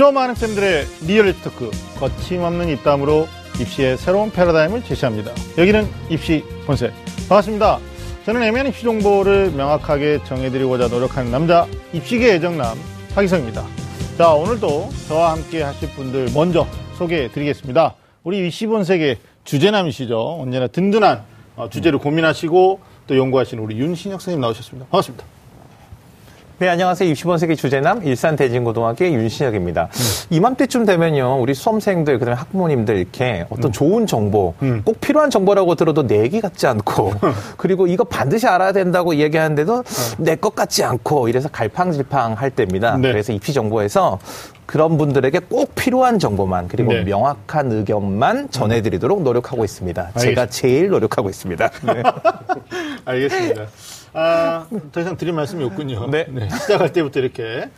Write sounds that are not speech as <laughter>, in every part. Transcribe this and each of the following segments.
좀 아는 쌤들의 리얼리티 토크 거침없는 입담으로 입시의 새로운 패러다임을 제시합니다. 여기는 입시 본색 반갑습니다. 저는 애매한 입시 정보를 명확하게 정해드리고자 노력하는 남자 입시계 애정남 하기성입니다. 자 오늘도 저와 함께 하실 분들 먼저 소개해드리겠습니다. 우리 입시 본색의 주제남이시죠. 언제나 든든한 어, 주제를 고민하시고 또 연구하시는 우리 윤신혁 선생님 나오셨습니다. 반갑습니다. 네, 안녕하세요. 60번 세기 주제남 일산 대진고등학교의 윤신혁입니다. 음. 이맘때쯤 되면요, 우리 수험생들, 그다음에 학부모님들 이렇게 어떤 음. 좋은 정보, 음. 꼭 필요한 정보라고 들어도 내기 같지 않고, <laughs> 그리고 이거 반드시 알아야 된다고 얘기하는데도 어. 내것 같지 않고, 이래서 갈팡질팡 할 때입니다. 네. 그래서 입시 정보에서 그런 분들에게 꼭 필요한 정보만 그리고 네. 명확한 의견만 전해드리도록 노력하고 있습니다. 알겠습니다. 제가 제일 노력하고 있습니다. 네. <laughs> 알겠습니다. 아, 더 이상 드릴 말씀이 없군요. 네. 네. 시작할 때부터 이렇게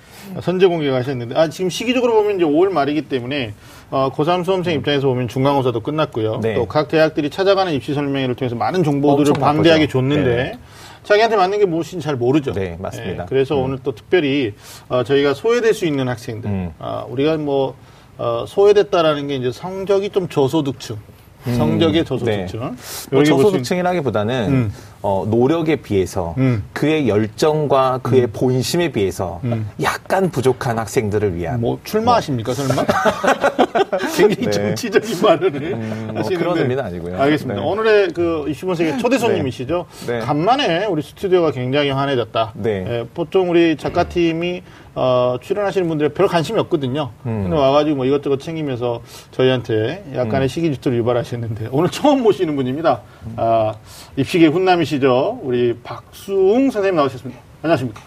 선제 공개가 하셨는데, 아, 지금 시기적으로 보면 이제 5월 말이기 때문에, 어, 고3 수험생 입장에서 보면 중간고사도 끝났고요. 네. 또각 대학들이 찾아가는 입시 설명회를 통해서 많은 정보들을 방대하게 줬는데, 네. 자기한테 맞는 게 무엇인지 잘 모르죠. 네, 맞습니다. 네, 그래서 음. 오늘 또 특별히 어, 저희가 소외될 수 있는 학생들, 음. 어, 우리가 뭐 어, 소외됐다라는 게 이제 성적이 좀 저소득층, 음. 성적의 저소득층. 네. 뭐 저소득층이라기보다는 음. 어, 노력에 비해서 음. 그의 열정과 그의 음. 본심에 비해서 음. 약간 부족한 학생들을 위한 뭐 출마하십니까 뭐. 설마? <laughs> 굉장히 네. 정치적인 말을 음, 뭐 그런 의미는 아니고요. 알겠습니다. 네. 오늘의 그 25세기 초대 손님이시죠. 네. 간만에 우리 스튜디오가 굉장히 환해졌다. 네. 예, 보통 우리 작가팀이 어, 출연하시는 분들이 별 관심이 없거든요. 음. 근데 와가지고 뭐 이것저것 챙기면서 저희한테 약간의 음. 시기질투를 유발하셨는데 오늘 처음 모시는 분입니다. 아, 입시계 훈남이시죠. 우리 박수웅 선생님 나오셨습니다. 안녕하십니까.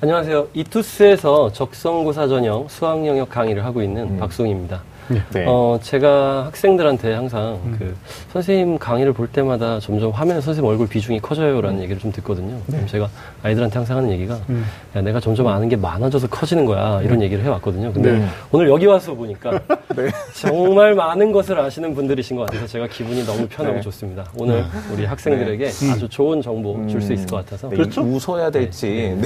안녕하세요. 이투스에서 적성고사 전형 수학 영역 강의를 하고 있는 음. 박수웅입니다. 네. 네. 어, 제가 학생들한테 항상 음. 그 선생님 강의를 볼 때마다 점점 화면에 선생님 얼굴 비중이 커져요라는 음. 얘기를 좀 듣거든요. 네. 그럼 제가 아이들한테 항상 하는 얘기가 음. 야, 내가 점점 아는 게 많아져서 커지는 거야. 이런 음. 얘기를 해왔거든요. 근데 네. 오늘 여기 와서 보니까 <laughs> 네. 정말 많은 것을 아시는 분들이신 것 같아서 제가 기분이 너무 편하고 네. 좋습니다. 오늘 우리 학생들에게 아주 좋은 정보 줄 수 있을 것 같아서. 그렇죠? 웃어야 될지,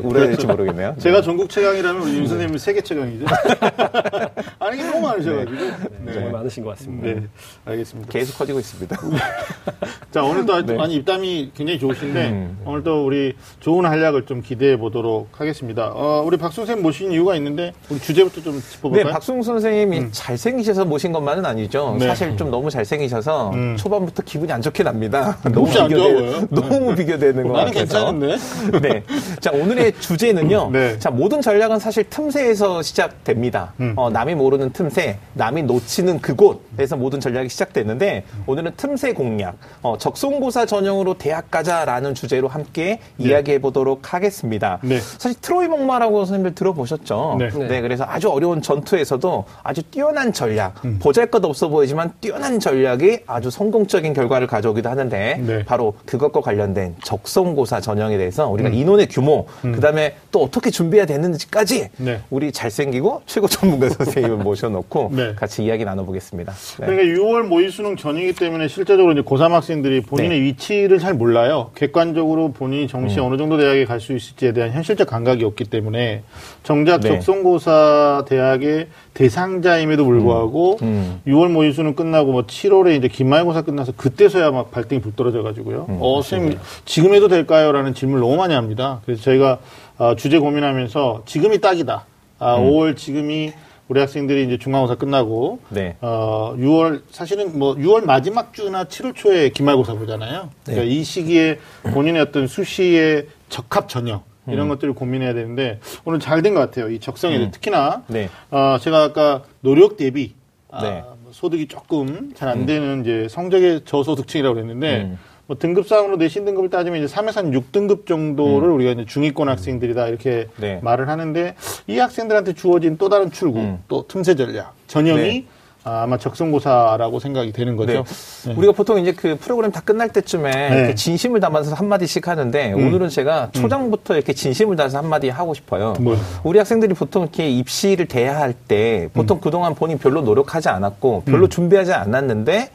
울어야 될지 모르겠네요. 제가 전국 최강이라면 우리 윤 선생님은 세계 최강이죠. <laughs> 아니, 너무 많으 셔가지고. 네. 네. 정말 많으신 것 같습니다. 네. 알겠습니다. 계속 커지고 있습니다. <laughs> 자, 오늘도 네. 아니, 입담이 굉장히 좋으신데, 음. 오늘도 우리 좋은 한약을 좀 기대해 보도록 하겠습니다. 어, 우리 박수 선생님 모신 이유가 있는데, 우리 주제부터 좀 짚어볼까요? 네, 박수 선생님이 음. 잘생기셔서 모신 것만은 아니죠. 네. 사실 좀 너무 잘생기셔서 음. 초반부터 기분이 안 좋게 납니다. 너무 비교되, 너무 비교되는 것 같아서. 나는 괜찮은데? <laughs> 네. 자, 오늘의 주제는요. 네. 자, 모든 전략은 사실 틈새에서 시작됩니다. 음. 어, 남이 모르는 틈새, 남이 놓치는 그곳에서 모든 전략이 시작됐는데 오늘은 틈새 공략, 어, 적성고사 전형으로 대학 가자라는 주제로 함께 네. 이야기해 보도록 하겠습니다. 네. 사실 트로이 목마라고 선생님들 들어보셨죠? 네. 네. 그래서 아주 어려운 전투에서도 아주 뛰어난 전략, 음. 보잘것 없어 보이지만 뛰어난 전략이 아주 성공적인 결과를 가져오기도 하는데 네. 바로 그것과 관련된 적성고사 전형에 대해서 우리가 음. 인원의 규모, 음. 그다음에 또 어떻게 준비해야 되는지까지 네. 우리 잘생기고 최고 전문가 선생님을 <laughs> 모셔놓고 네. 같이 이야기 나눠보겠습니다. 네. 그러니까 6월 모의 수능 전이기 때문에 실제적으로 이제 고3 학생들이 본인의 네. 위치를 잘 몰라요. 객관적으로 본인이 정시 음. 어느 정도 대학에 갈 수 있을지에 대한 현실적 감각이 없기 때문에 정작 네. 적성고사 대학의 대상자임에도 불구하고 음. 음. 6월 모의 수능 끝나고 뭐 7월에 이제 기말고사 끝나서 그때서야 막 발등이 불 떨어져 가지고요. 음, 어, 선생님 지금 해도 될까요?라는 질문을 너무 많이 합니다. 그래서 저희가 어, 주제 고민하면서 지금이 딱이다. 아, 음. 5월 지금이 우리 학생들이 이제 중간고사 끝나고 네. 어 6월 사실은 뭐 6월 마지막 주나 7월 초에 기말고사 보잖아요. 네. 그러니까 이 시기에 본인의 어떤 수시의 적합 전형 이런 음. 것들을 고민해야 되는데 오늘 잘 된 것 같아요. 이 적성에 음. 특히나 네. 어 제가 아까 노력 대비 아, 네. 뭐 소득이 조금 잘안 음. 되는 음. 이제 성적의 저소득층이라고 그랬는데 음. 뭐 등급 상으로 내신 등급을 따지면 이제 3에서 한 6등급 정도를 음. 우리가 이제 중위권 학생들이다 이렇게 네. 말을 하는데 이 학생들한테 주어진 또 다른 출구, 음. 또 틈새 전략, 전형이 네. 아마 적성고사라고 생각이 되는 거죠. 네. 네. 우리가 보통 이제 그 프로그램 다 끝날 때쯤에 네. 진심을 담아서 한마디씩 하는데 음. 오늘은 제가 음. 초장부터 음. 이렇게 진심을 담아서 한마디 하고 싶어요. 뭐. 우리 학생들이 보통 이렇게 입시를 대야 할 때 보통 음. 그동안 본인 별로 노력하지 않았고 별로 음. 준비하지 않았는데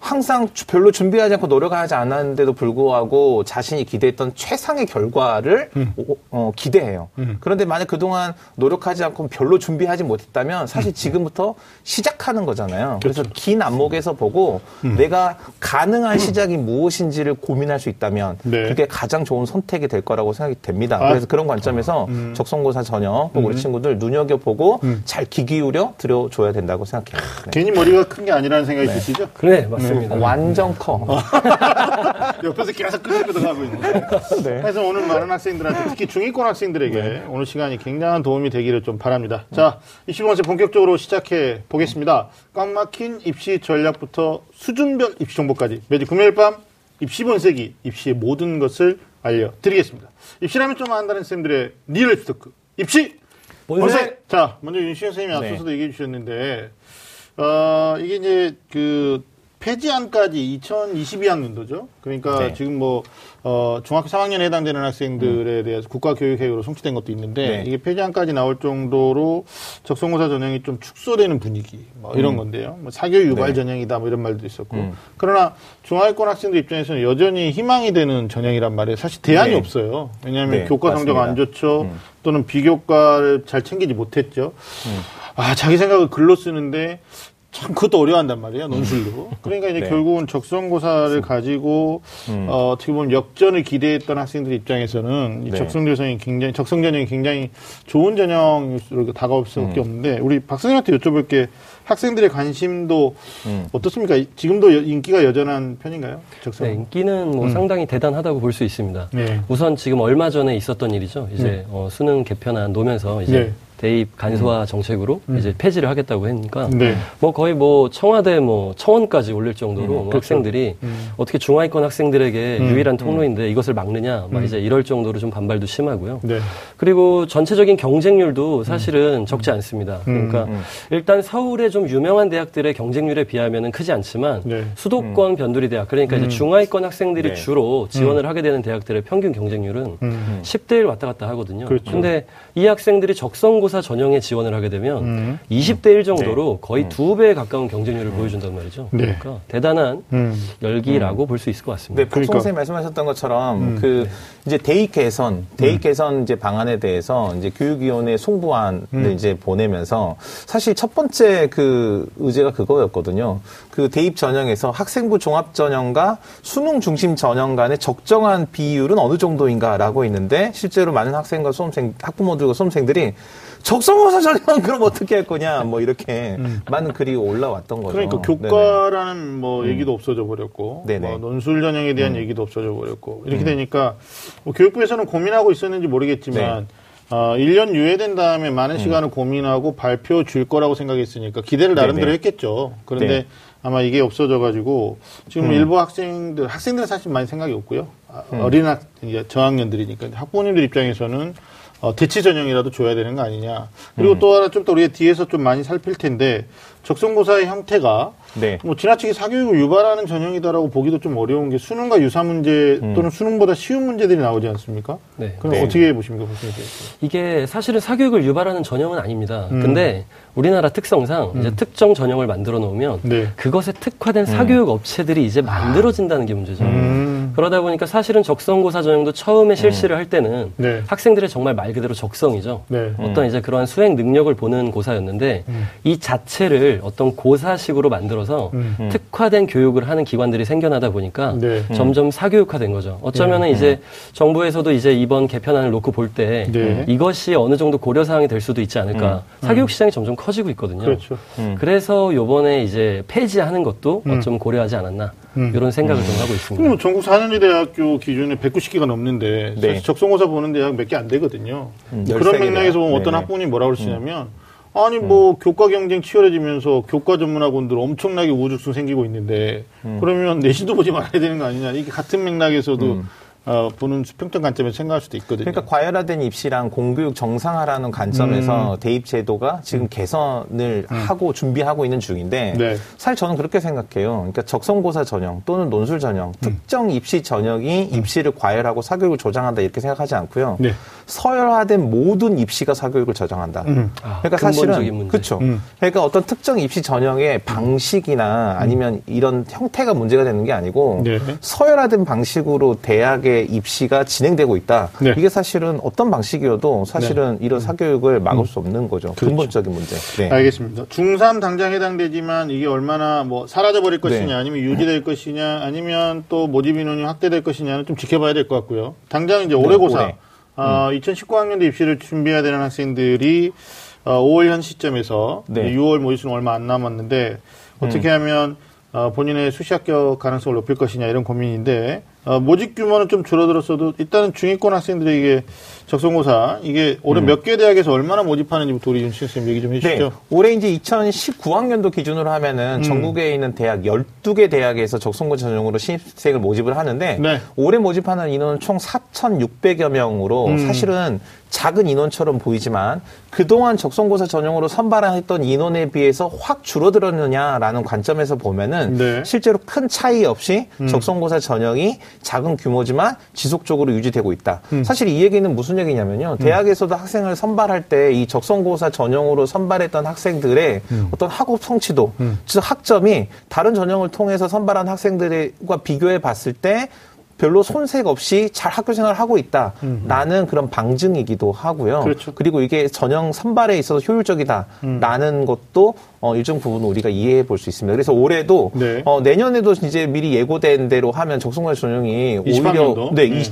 항상 별로 준비하지 않고 노력하지 않았는데도 불구하고 자신이 기대했던 최상의 결과를 음. 어, 기대해요. 음. 그런데 만약 그동안 노력하지 않고 별로 준비하지 못했다면 사실 음. 지금부터 시작하는 거잖아요. 그래서 그렇죠. 긴 안목에서 보고 음. 내가 가능한 음. 시작이 무엇인지를 고민할 수 있다면 네. 그게 가장 좋은 선택이 될 거라고 생각이 됩니다. 아. 그래서 그런 관점에서 음. 적성고사 전형 우리 친구들 눈여겨보고 잘 귀 기울여 들여줘야 된다고 생각해요. 네. 괜히 머리가 큰 게 아니라는 생각이 네. 드시죠? 그래, 맞습니다. 맞습니다. 음. 완전 커. <laughs> 옆에서 계속 끄덕끄덕 하고 있는데. 네. 그래서 오늘 많은 학생들한테 특히 중위권 학생들에게 네. 오늘 시간이 굉장한 도움이 되기를 좀 바랍니다. 자, 입시 본색 본격적으로 시작해 보겠습니다. 꽉 막힌 입시 전략부터 수준별 입시 정보까지 매주 금요일 밤 입시 본색이 입시의 모든 것을 알려드리겠습니다. 입시라면 좀 안다는 쌤들의 리얼 토크 입시 본색. 본색. 자, 먼저 윤시현 선생님이 네. 앞서서도 네. 얘기해 주셨는데 어, 이게 이제 그 폐지안까지 2022학년도죠. 그러니까 네. 지금 뭐 어, 중학교 3학년에 해당되는 학생들에 음. 대해서 국가교육회의로 송치된 것도 있는데 네. 이게 폐지안까지 나올 정도로 적성고사 전형이 좀 축소되는 분위기 뭐 이런 음. 건데요. 뭐 사교 유발 네. 전형이다 뭐 이런 말도 있었고 음. 그러나 중하위권 학생들 입장에서는 여전히 희망이 되는 전형이란 말이에요. 사실 대안이 네. 없어요. 왜냐하면 네, 교과 성적 안 좋죠. 음. 또는 비교과를 잘 챙기지 못했죠. 음. 아 자기 생각을 글로 쓰는데 참 그것도 어려워한단 말이에요 논술로. <laughs> 그러니까 이제 네. 결국은 적성고사를 가지고 음. 어, 어떻게 보면 역전을 기대했던 학생들 입장에서는 네. 적성 전형이 굉장히 적성 전형이 굉장히 좋은 전형으로 다가올 수밖에 음. 없는데 우리 박 선생님한테 여쭤볼 게 학생들의 관심도 음. 어떻습니까? 지금도 인기가 여전한 편인가요? 적성? 네, 인기는 뭐 음. 상당히 대단하다고 볼 수 있습니다. 네. 우선 지금 얼마 전에 있었던 일이죠. 이제 네. 어, 수능 개편안 놓으면서 이제 네. 대입 간소화 음. 정책으로 음. 이제 폐지를 하겠다고 하니까 네. 뭐 거의 뭐 청와대 뭐 청원까지 올릴 정도로 음, 뭐 그렇죠. 학생들이 음. 어떻게 중하위권 학생들에게 음. 유일한 음. 통로인데 이것을 막느냐 막 이제 이럴 정도로 좀 반발도 심하고요. 네. 그리고 전체적인 경쟁률도 사실은 적지 않습니다. 그러니까 일단 서울의 좀 유명한 대학들의 경쟁률에 비하면은 크지 않지만 네. 수도권 변두리 대학 그러니까 이제 중하위권 학생들이 네. 주로 지원을 하게 되는 대학들의 평균 경쟁률은 10대 1 왔다 갔다 하거든요. 그렇죠. 근데 이 학생들이 적성고 모의고사 전형에 지원을 하게 되면 음. 20대 1 정도로 네. 거의 음. 두 배에 가까운 경쟁률을 음. 보여준단 말이죠. 네. 그러니까 대단한 음. 열기라고 볼 수 있을 것 같습니다. 네, 그러니까. 선생님 말씀하셨던 것처럼 음. 그 네. 이제 대입 개선, 대입 음. 개선 이제 방안에 대해서 이제 교육위원회 송부안을 이제 보내면서 사실 첫 번째 그 의제가 그거였거든요. 그 대입 전형에서 학생부 종합 전형과 수능 중심 전형 간의 적정한 비율은 어느 정도인가라고 있는데 실제로 많은 학생과 수험생, 학부모들 과 수험생들이 적성고사 전형 <laughs> 그럼 어떻게 할 거냐 뭐 이렇게 음. 많은 글이 올라왔던 거죠. 그러니까 교과라는 네네. 뭐 음. 얘기도 없어져 버렸고 뭐 논술 전형에 대한 음. 얘기도 없어져 버렸고 이렇게 음. 되니까 뭐 교육부에서는 고민하고 있었는지 모르겠지만 네. 어, 1년 유예된 다음에 많은 음. 시간을 고민하고 발표 줄 거라고 생각했으니까 기대를 나름대로 네네. 했겠죠. 그런데 네. 아마 이게 없어져가지고 지금 음. 일부 학생들 학생들은 사실 많이 생각이 없고요. 아, 어린 학 저학년들이니까 학부모님들 입장에서는 어, 대치 전형이라도 줘야 되는 거 아니냐. 그리고 음. 또 하나 좀 더 우리가 뒤에서 좀 많이 살필 텐데 적성고사의 형태가 네. 뭐 지나치게 사교육을 유발하는 전형이다라고 보기도 좀 어려운 게 수능과 유사 문제 음. 또는 수능보다 쉬운 문제들이 나오지 않습니까? 네. 그럼 네. 어떻게 보십니까, 선생님? 이게 사실은 사교육을 유발하는 전형은 아닙니다. 음. 근데 우리나라 특성상 음. 이제 특정 전형을 만들어 놓으면 네. 그것에 특화된 음. 사교육 업체들이 이제 만들어진다는 게 문제죠. 음. 그러다 보니까 사실은 적성고사 전형도 처음에 실시를 할 때는 네. 학생들의 정말 말 그대로 적성이죠. 네. 어떤 이제 그러한 수행 능력을 보는 고사였는데 이 자체를 어떤 고사식으로 만들어서 음. 특화된 교육을 하는 기관들이 생겨나다 보니까 네. 점점 사교육화된 거죠. 어쩌면은 네. 이제 정부에서도 이제 이번 개편안을 놓고 볼때 네. 이것이 어느 정도 고려 사항이 될 수도 있지 않을까. 음. 사교육 시장이 점점 커 지고 있거든요. 그렇죠. 음. 그래서 요번에 이제 폐지하는 것도 음. 좀 고려하지 않았나. 음. 이런 생각을 좀 하고 있습니다. 뭐 전국 4년제 대학교 기준에 190개가 넘는데 네. 적성고사 보는 대학 몇 개 안 되거든요. 음. 그런 맥락에서 보면 어떤 학부모님이 뭐라고 그러시냐면 아니 뭐 음. 교과 경쟁 치열해지면서 교과 전문학원들 엄청나게 우죽순 생기고 있는데 음. 그러면 내신도 보지 말아야 되는 거 아니냐 이게 같은 맥락에서도 음. 어, 보는 수평적 관점에서 생각할 수도 있거든요. 그러니까 과열화된 입시랑 공교육 정상화라는 관점에서 음. 대입 제도가 지금 음. 개선을 음. 하고 준비하고 있는 중인데 네. 사실 저는 그렇게 생각해요. 그러니까 적성고사 전형 또는 논술 전형, 음. 특정 입시 전형이 음. 입시를 과열하고 사교육을 조장한다 이렇게 생각하지 않고요. 네. 서열화된 모든 입시가 사교육을 조장한다. 음. 아, 그러니까 사실은 그렇죠. 그러니까 어떤 특정 입시 전형의 방식이나 아니면 이런 형태가 문제가 되는 게 아니고 네. 서열화된 방식으로 대학의 입시가 진행되고 있다. 네. 이게 사실은 어떤 방식이어도 사실은 네. 이런 사교육을 막을 음. 수 없는 거죠. 그렇죠. 근본적인 문제. 네. 알겠습니다. 중3 당장 해당되지만 이게 얼마나 뭐 사라져 버릴 것이냐 네. 아니면 유지될 것이냐 아니면 또 모집 인원이 확대될 것이냐는 좀 지켜봐야 될 것 같고요. 당장 이제 올해고사 네, 어, 음. 2019학년도 입시를 준비해야 되는 학생들이 어, 5월 현 시점에서 6월 모의수는 얼마 안 남았는데 어떻게 음. 하면 어, 본인의 수시 합격 가능성을 높일 것이냐 이런 고민인데 어, 모집 규모는 좀 줄어들었어도 일단은 중위권 학생들에게 적성고사 이게 올해 음. 몇개 대학에서 얼마나 모집하는지부터 우리 윤신 선생님 얘기 좀 해주시죠. 네. 올해 이제 2019학년도 기준으로 하면은 음. 전국에 있는 대학 12개 대학에서 적성고사 전용으로 신입생을 모집을 하는데 네. 올해 모집하는 인원은 총 4,600여 명으로 음. 사실은 작은 인원처럼 보이지만 그동안 적성고사 전용으로 선발했던 인원에 비해서 확 줄어들었느냐라는 관점에서 보면은 네. 실제로 큰 차이 없이 음. 적성고사 전형이 작은 규모지만 지속적으로 유지되고 있다. 음. 사실 이 얘기는 무슨 얘기냐면요. 음. 대학에서도 학생을 선발할 때 이 적성고사 전형으로 선발했던 학생들의 음. 어떤 학업 성취도, 음. 즉 학점이 다른 전형을 통해서 선발한 학생들과 비교해 봤을 때 별로 손색 없이 잘 학교 생활을 하고 있다라는 음. 그런 방증이기도 하고요. 그렇죠. 그리고 이게 전형 선발에 있어서 효율적이다라는 음. 것도 어, 일정 부분 우리가 이해해 볼 수 있습니다. 그래서 올해도 네. 어, 내년에도 이제 미리 예고된 대로 하면 적성관 전형이 오히려 네, 네. 이,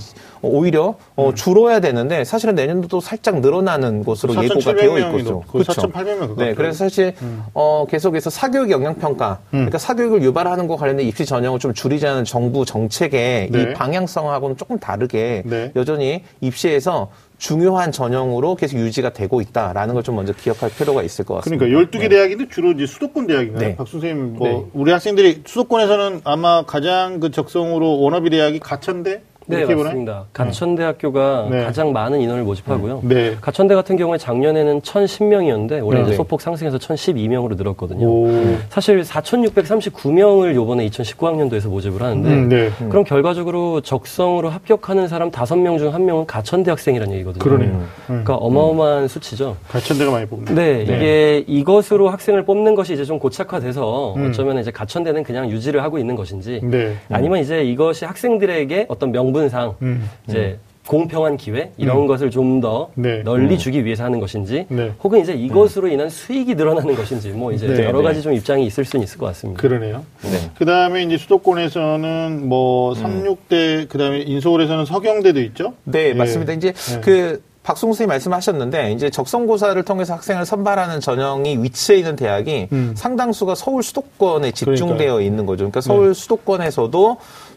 어, 오히려 어, 음. 줄어야 되는데 사실은 내년도도 살짝 늘어나는 것으로 그 예고가 되어 있거든요. 그렇죠. 4,800명 네, 그래서 사실 음. 어, 계속해서 사교육 영향 평가, 음. 그러니까 사교육을 유발하는 것 관련된 입시 전형을 좀 줄이자는 정부 정책의 네. 이 방향성하고는 조금 다르게 네. 여전히 입시에서 중요한 전형으로 계속 유지가 되고 있다라는 걸 좀 먼저 기억할 필요가 있을 것 같습니다. 그러니까 12개 네. 대학인데 주로 이제 수도권 대학인가요? 네. 박 선생님, 뭐, 네. 우리 학생들이 수도권에서는 아마 가장 그 적성으로 워너비 대학이 가천대? 네, 맞습니다. 가천대학교가 네. 가장 많은 인원을 모집하고요. 네. 가천대 같은 경우에 작년에는 1,010명이었는데 올해 네. 소폭 상승해서 1,012명으로 늘었거든요. 오. 사실 4,639명을 요번에 2019학년도에서 모집을 하는데 음, 네. 그럼 결과적으로 적성으로 합격하는 사람 5명 중 1명은 가천대 학생이라는 얘기거든요. 그러네요. 음. 그러니까 어마어마한 음. 수치죠. 가천대가 많이 뽑네. 네, 네, 이게 이것으로 학생을 뽑는 것이 이제 좀 고착화돼서 음. 어쩌면 이제 가천대는 그냥 유지를 하고 있는 것인지 네. 아니면 이제 이것이 학생들에게 어떤 명분 명분상 음. 이제 음. 공평한 기회 이런 음. 것을 좀더 네. 널리 음. 주기 위해서 하는 것인지 네. 혹은 이제 이것으로 인한 수익이 늘어나는 것인지 뭐 이제 네. 여러 가지 좀 입장이 있을 수는 있을 것 같습니다. 그러네요. 네. 그다음에 이제 수도권에서는 뭐 36대 음. 그다음에 인서울에서는 서경대도 있죠? 네, 맞습니다. 이제 네. 그 박승우 선생님 말씀하셨는데 이제 적성고사를 통해서 학생을 선발하는 전형이 위치해 있는 대학이 음. 상당수가 서울 수도권에 집중되어 그러니까요. 있는 거죠. 그러니까 서울 네. 수도권에서도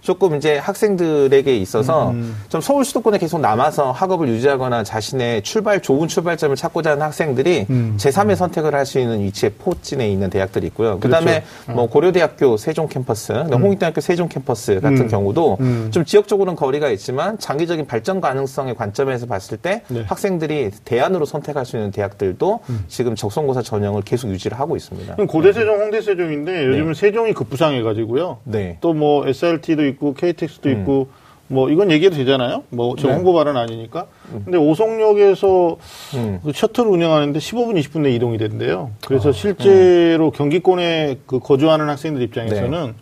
조금 이제 학생들에게 있어서 음. 좀 서울 수도권에 계속 남아서 학업을 유지하거나 자신의 출발 좋은 출발점을 찾고자 하는 학생들이 음. 제3의 선택을 할 수 있는 위치에 포진해 있는 대학들이 있고요. 그다음에 그렇죠. 뭐 고려대학교 세종 캠퍼스, 음. 홍익대학교 세종 캠퍼스 같은 음. 경우도 음. 좀 지역적으로는 거리가 있지만 장기적인 발전 가능성의 관점에서 봤을 때 네. 학생들이 대안으로 선택할 수 있는 대학들도 음. 지금 적성고사 전형을 계속 유지를 하고 있습니다. 고대 세종, 홍대 세종인데 요즘은 네. 세종이 급부상해가지고요. 네. 또 뭐 SRT도 있고 KTX도 음. 있고 뭐 이건 얘기해도 되잖아요. 뭐저 네. 홍보 발언 아니니까. 음. 근데 오송역에서 음. 그 셔틀 운영하는데 15분 20분 내 이동이 된대요. 그래서 아, 실제로 음. 경기권에 그 거주하는 학생들 입장에서는 네.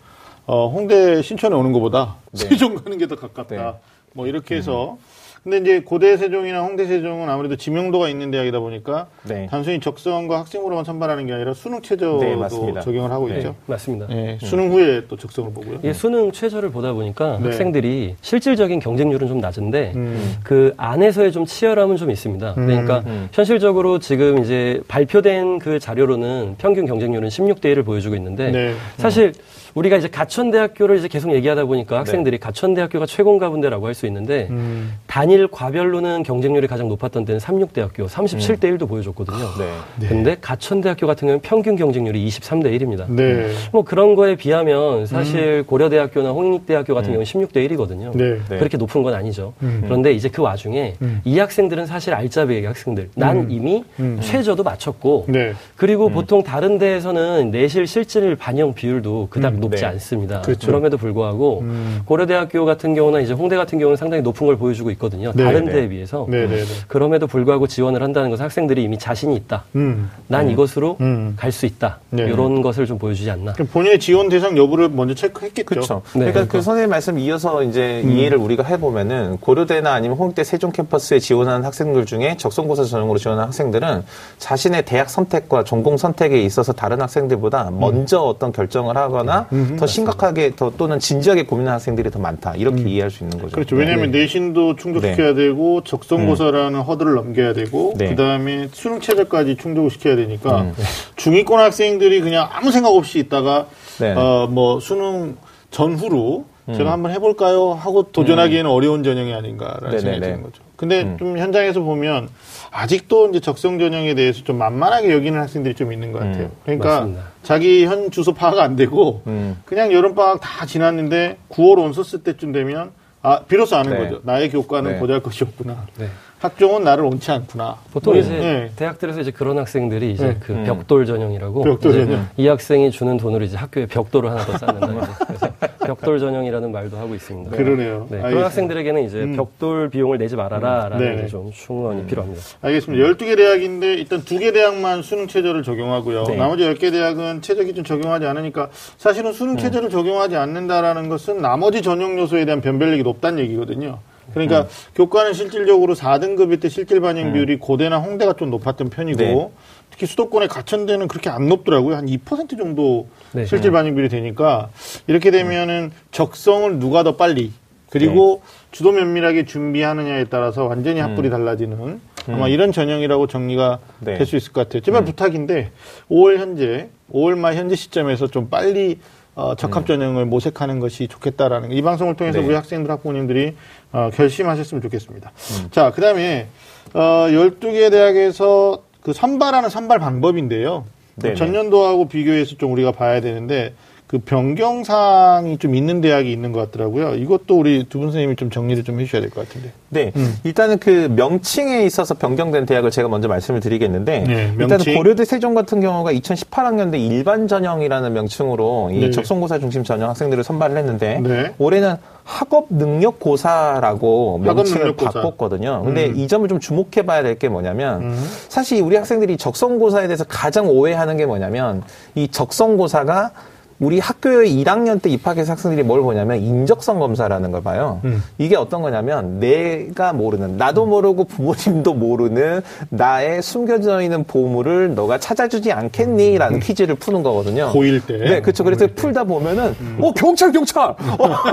어, 홍대 신촌에 오는 것보다 네. <laughs> 세종 가는 게 더 가깝다. 네. 뭐 이렇게 해서 음. 근데 이제 고대 세종이나 홍대 세종은 아무래도 지명도가 있는 대학이다 보니까 네. 단순히 적성과 학생으로만 선발하는 게 아니라 수능 최저도 네, 적용을 하고 네, 있죠. 맞습니다. 네, 수능 후에 또 적성을 보고요. 예, 수능 최저를 보다 보니까 네. 학생들이 실질적인 경쟁률은 좀 낮은데 음. 그 안에서의 좀 치열함은 좀 있습니다. 음. 그러니까 음. 현실적으로 지금 이제 발표된 그 자료로는 평균 경쟁률은 16대 1을 보여주고 있는데 네. 사실 우리가 이제 가천대학교를 이제 계속 얘기하다 보니까 네. 학생들이 가천대학교가 최고인가 본데라고 할 수 있는데 음. 단일 과별로는 경쟁률이 가장 높았던 때는 삼육대학교 37대 1도 보여줬거든요. 네. 네. 근데 가천대학교 같은 경우는 평균 경쟁률이 23대 1입니다. 네. 뭐 그런 거에 비하면 사실 음. 고려대학교나 홍익대학교 같은 음. 경우는 16대 1이거든요. 네. 그렇게 높은 건 아니죠. 음. 그런데 이제 그 와중에 음. 이 학생들은 사실 알짜배기 학생들. 난 음. 이미 최저도 맞췄고 네. 그리고 보통 다른 데에서는 내실 실질 반영 비율도 그닥 높지 네. 않습니다. 그렇죠. 그럼에도 불구하고 음. 고려대학교 같은 경우나 이제 홍대 같은 경우는 상당히 높은 걸 보여주고 있거든요. 네, 다른 네. 데에 비해서. 네, 네, 네, 그럼에도 불구하고 지원을 한다는 것은 학생들이 이미 자신이 있다. 음. 난 음. 이것으로 음. 갈수 있다. 이런 것을 좀 보여주지 않나. 본인의 지원 대상 여부를 먼저 체크했겠죠. 그렇죠. 그러니까, 그러니까 그 선생님 말씀 이어서 이제 음. 이해를 우리가 해보면은 고려대나 아니면 홍대 세종 캠퍼스에 지원하는 학생들 중에 적성고사 전형으로 지원하는 학생들은 자신의 대학 선택과 전공 선택에 있어서 다른 학생들보다 음. 먼저 어떤 결정을 하거나 더 심각하게 더 또는 진지하게 고민하는 학생들이 더 많다. 이렇게 음. 이해할 수 있는 거죠. 그렇죠. 왜냐하면 네. 내신도 충족시켜야 네. 되고 적성고사라는 음. 허들을 넘겨야 되고 네. 그다음에 수능 체제까지 충족을 시켜야 되니까 음. 중위권 학생들이 그냥 아무 생각 없이 있다가 네. 어뭐 수능 전후로 음. 제가 한번 해볼까요 하고 도전하기에는 음. 어려운 전형이 아닌가라는 네네네. 생각이 드는 거죠. 근데 음. 좀 현장에서 보면 아직도 이제 적성 전형에 대해서 좀 만만하게 여기는 학생들이 좀 있는 것 같아요. 음. 그러니까 맞습니다. 자기 현 주소 파악 안 되고 음. 그냥 여름 방학 다 지났는데 9월 온 썼을 때쯤 되면 아 비로소 아는 네. 거죠. 나의 교과는 네. 보잘 것이었구나. 네. 학종은 나를 옳지 않구나. 보통 네. 이제 네. 대학들에서 이제 그런 학생들이 이제 네. 그 음. 벽돌 전형이라고 벽돌 전형. 이 학생이 주는 돈으로 이제 학교에 벽돌을 하나 더 쌓는다. <laughs> 그래서 벽돌 전형이라는 말도 하고 있습니다. 그러네요. 네. 그런 학생들에게는 이제 음. 벽돌 비용을 내지 말아라라는 네. 좀 충원이 음. 필요합니다. 알겠습니다. 12개 대학인데 일단 2개 대학만 수능 체제를 적용하고요. 네. 나머지 10개 대학은 최저 기준 적용하지 않으니까 사실은 수능 음. 체제를 적용하지 않는다라는 것은 나머지 전형 요소에 대한 변별력이 높다는 얘기거든요. 그러니까 음. 교과는 실질적으로 4등급일 때 실질 반영 음. 비율이 고대나 홍대가 좀 높았던 편이고 네. 특히 수도권의 가천대는 그렇게 안 높더라고요. 한 2% 정도 네. 실질 반영 비율이 되니까 이렇게 되면은 적성을 누가 더 빨리 그리고 네. 주도 면밀하게 준비하느냐에 따라서 완전히 합불이 음. 달라지는 아마 음. 이런 전형이라고 정리가 네. 될수 있을 것 같아요. 제발 음. 부탁인데 5월 현재 5월 말 현재 시점에서 좀 빨리 어, 적합 음. 전형을 모색하는 것이 좋겠다라는 이 방송을 통해서 네. 우리 학생들 학부모님들이 어, 결심하셨으면 좋겠습니다. 음. 자, 그 다음에 어, 12개 대학에서 그 선발하는 선발 방법인데요. 네네. 전년도하고 비교해서 좀 우리가 봐야 되는데 그 변경사항이 좀 있는 대학이 있는 것 같더라고요. 이것도 우리 두 분 선생님이 좀 정리를 좀 해주셔야 될 것 같은데. 네. 음. 일단은 그 명칭에 있어서 변경된 대학을 제가 먼저 말씀을 드리겠는데. 네, 일단은 고려대 세종 같은 경우가 2018학년대 일반 전형이라는 명칭으로 이 네. 적성고사 중심 전형 학생들을 선발을 했는데. 네. 올해는 학업 능력 고사라고 명칭을 바꿨거든요. 근데 음. 이 점을 좀 주목해 봐야 될 게 뭐냐면 음. 사실 우리 학생들이 적성고사에 대해서 가장 오해하는 게 뭐냐면 이 적성고사가 우리 학교에 1학년 때 입학해서 학생들이 뭘 보냐면 인적성 검사라는 걸 봐요. 음. 이게 어떤 거냐면 내가 모르는 나도 모르고 부모님도 모르는 나의 숨겨져 있는 보물을 너가 찾아주지 않겠니?라는 음. 퀴즈를 푸는 거거든요. 고1 때. 네, 그렇죠. 그래서 풀다 보면은 음. 어 경찰 경찰, 어,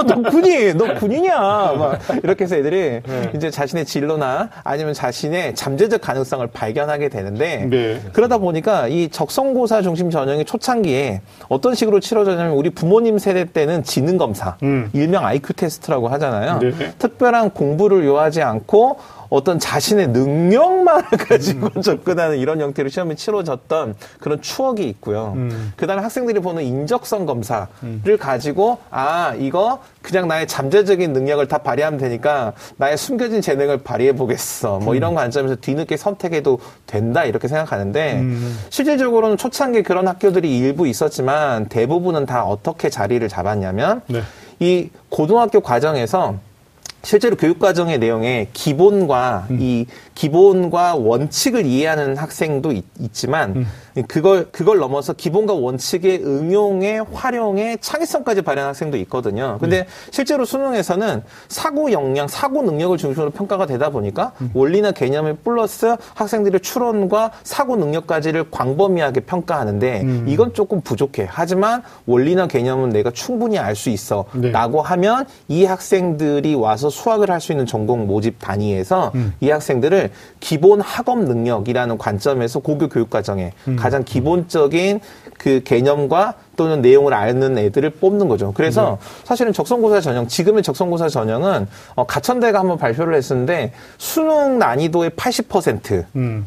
너 군인, 너 군이냐? 막 이렇게 해서 애들이 네. 이제 자신의 진로나 아니면 자신의 잠재적 가능성을 발견하게 되는데 네. 그러다 보니까 이 적성고사 중심 전형의 초창기에 어떤 식으로 치 러졌냐면 우리 부모님 세대 때는 지능 검사, 음. 일명 IQ 테스트라고 하잖아요. 네. 특별한 공부를 요하지 않고 어떤 자신의 능력만 <laughs> 가지고 음. 접근하는 이런 형태로 시험이 치러졌던 그런 추억이 있고요. 음. 그다음에 학생들이 보는 인적성 검사를 음. 가지고 아 이거 그냥 나의 잠재적인 능력을 다 발휘하면 되니까 나의 숨겨진 재능을 발휘해 보겠어. 뭐 음. 이런 관점에서 뒤늦게 선택해도 된다 이렇게 생각하는데 음. 실질적으로는 초창기 그런 학교들이 일부 있었지만 대부분은 다 어떻게 자리를 잡았냐면 네. 이 고등학교 과정에서 실제로 교육과정의 내용에 기본과 음. 이 기본과 원칙을 이해하는 학생도 있, 지만 음. 그걸 그걸 넘어서 기본과 원칙의 응용에 활용에 창의성까지 발휘하는 학생도 있거든요. 근데 네. 실제로 수능에서는 사고 역량, 사고 능력을 중심으로 평가가 되다 보니까 음. 원리나 개념을 플러스 학생들의 추론과 사고 능력까지를 광범위하게 평가하는데 음. 이건 조금 부족해. 하지만 원리나 개념은 내가 충분히 알 수 있어라고 네. 하면 이 학생들이 와서 수학을 할 수 있는 전공 모집 단위에서 음. 이 학생들을 기본 학업 능력이라는 관점에서 고교 교육 과정에 음. 가장 기본적인 그 개념과 또는 내용을 아는 애들을 뽑는 거죠. 그래서 네. 사실은 적성고사 전형, 지금의 적성고사 전형은 어, 가천대가 한번 발표를 했었는데 수능 난이도의 80%고 음.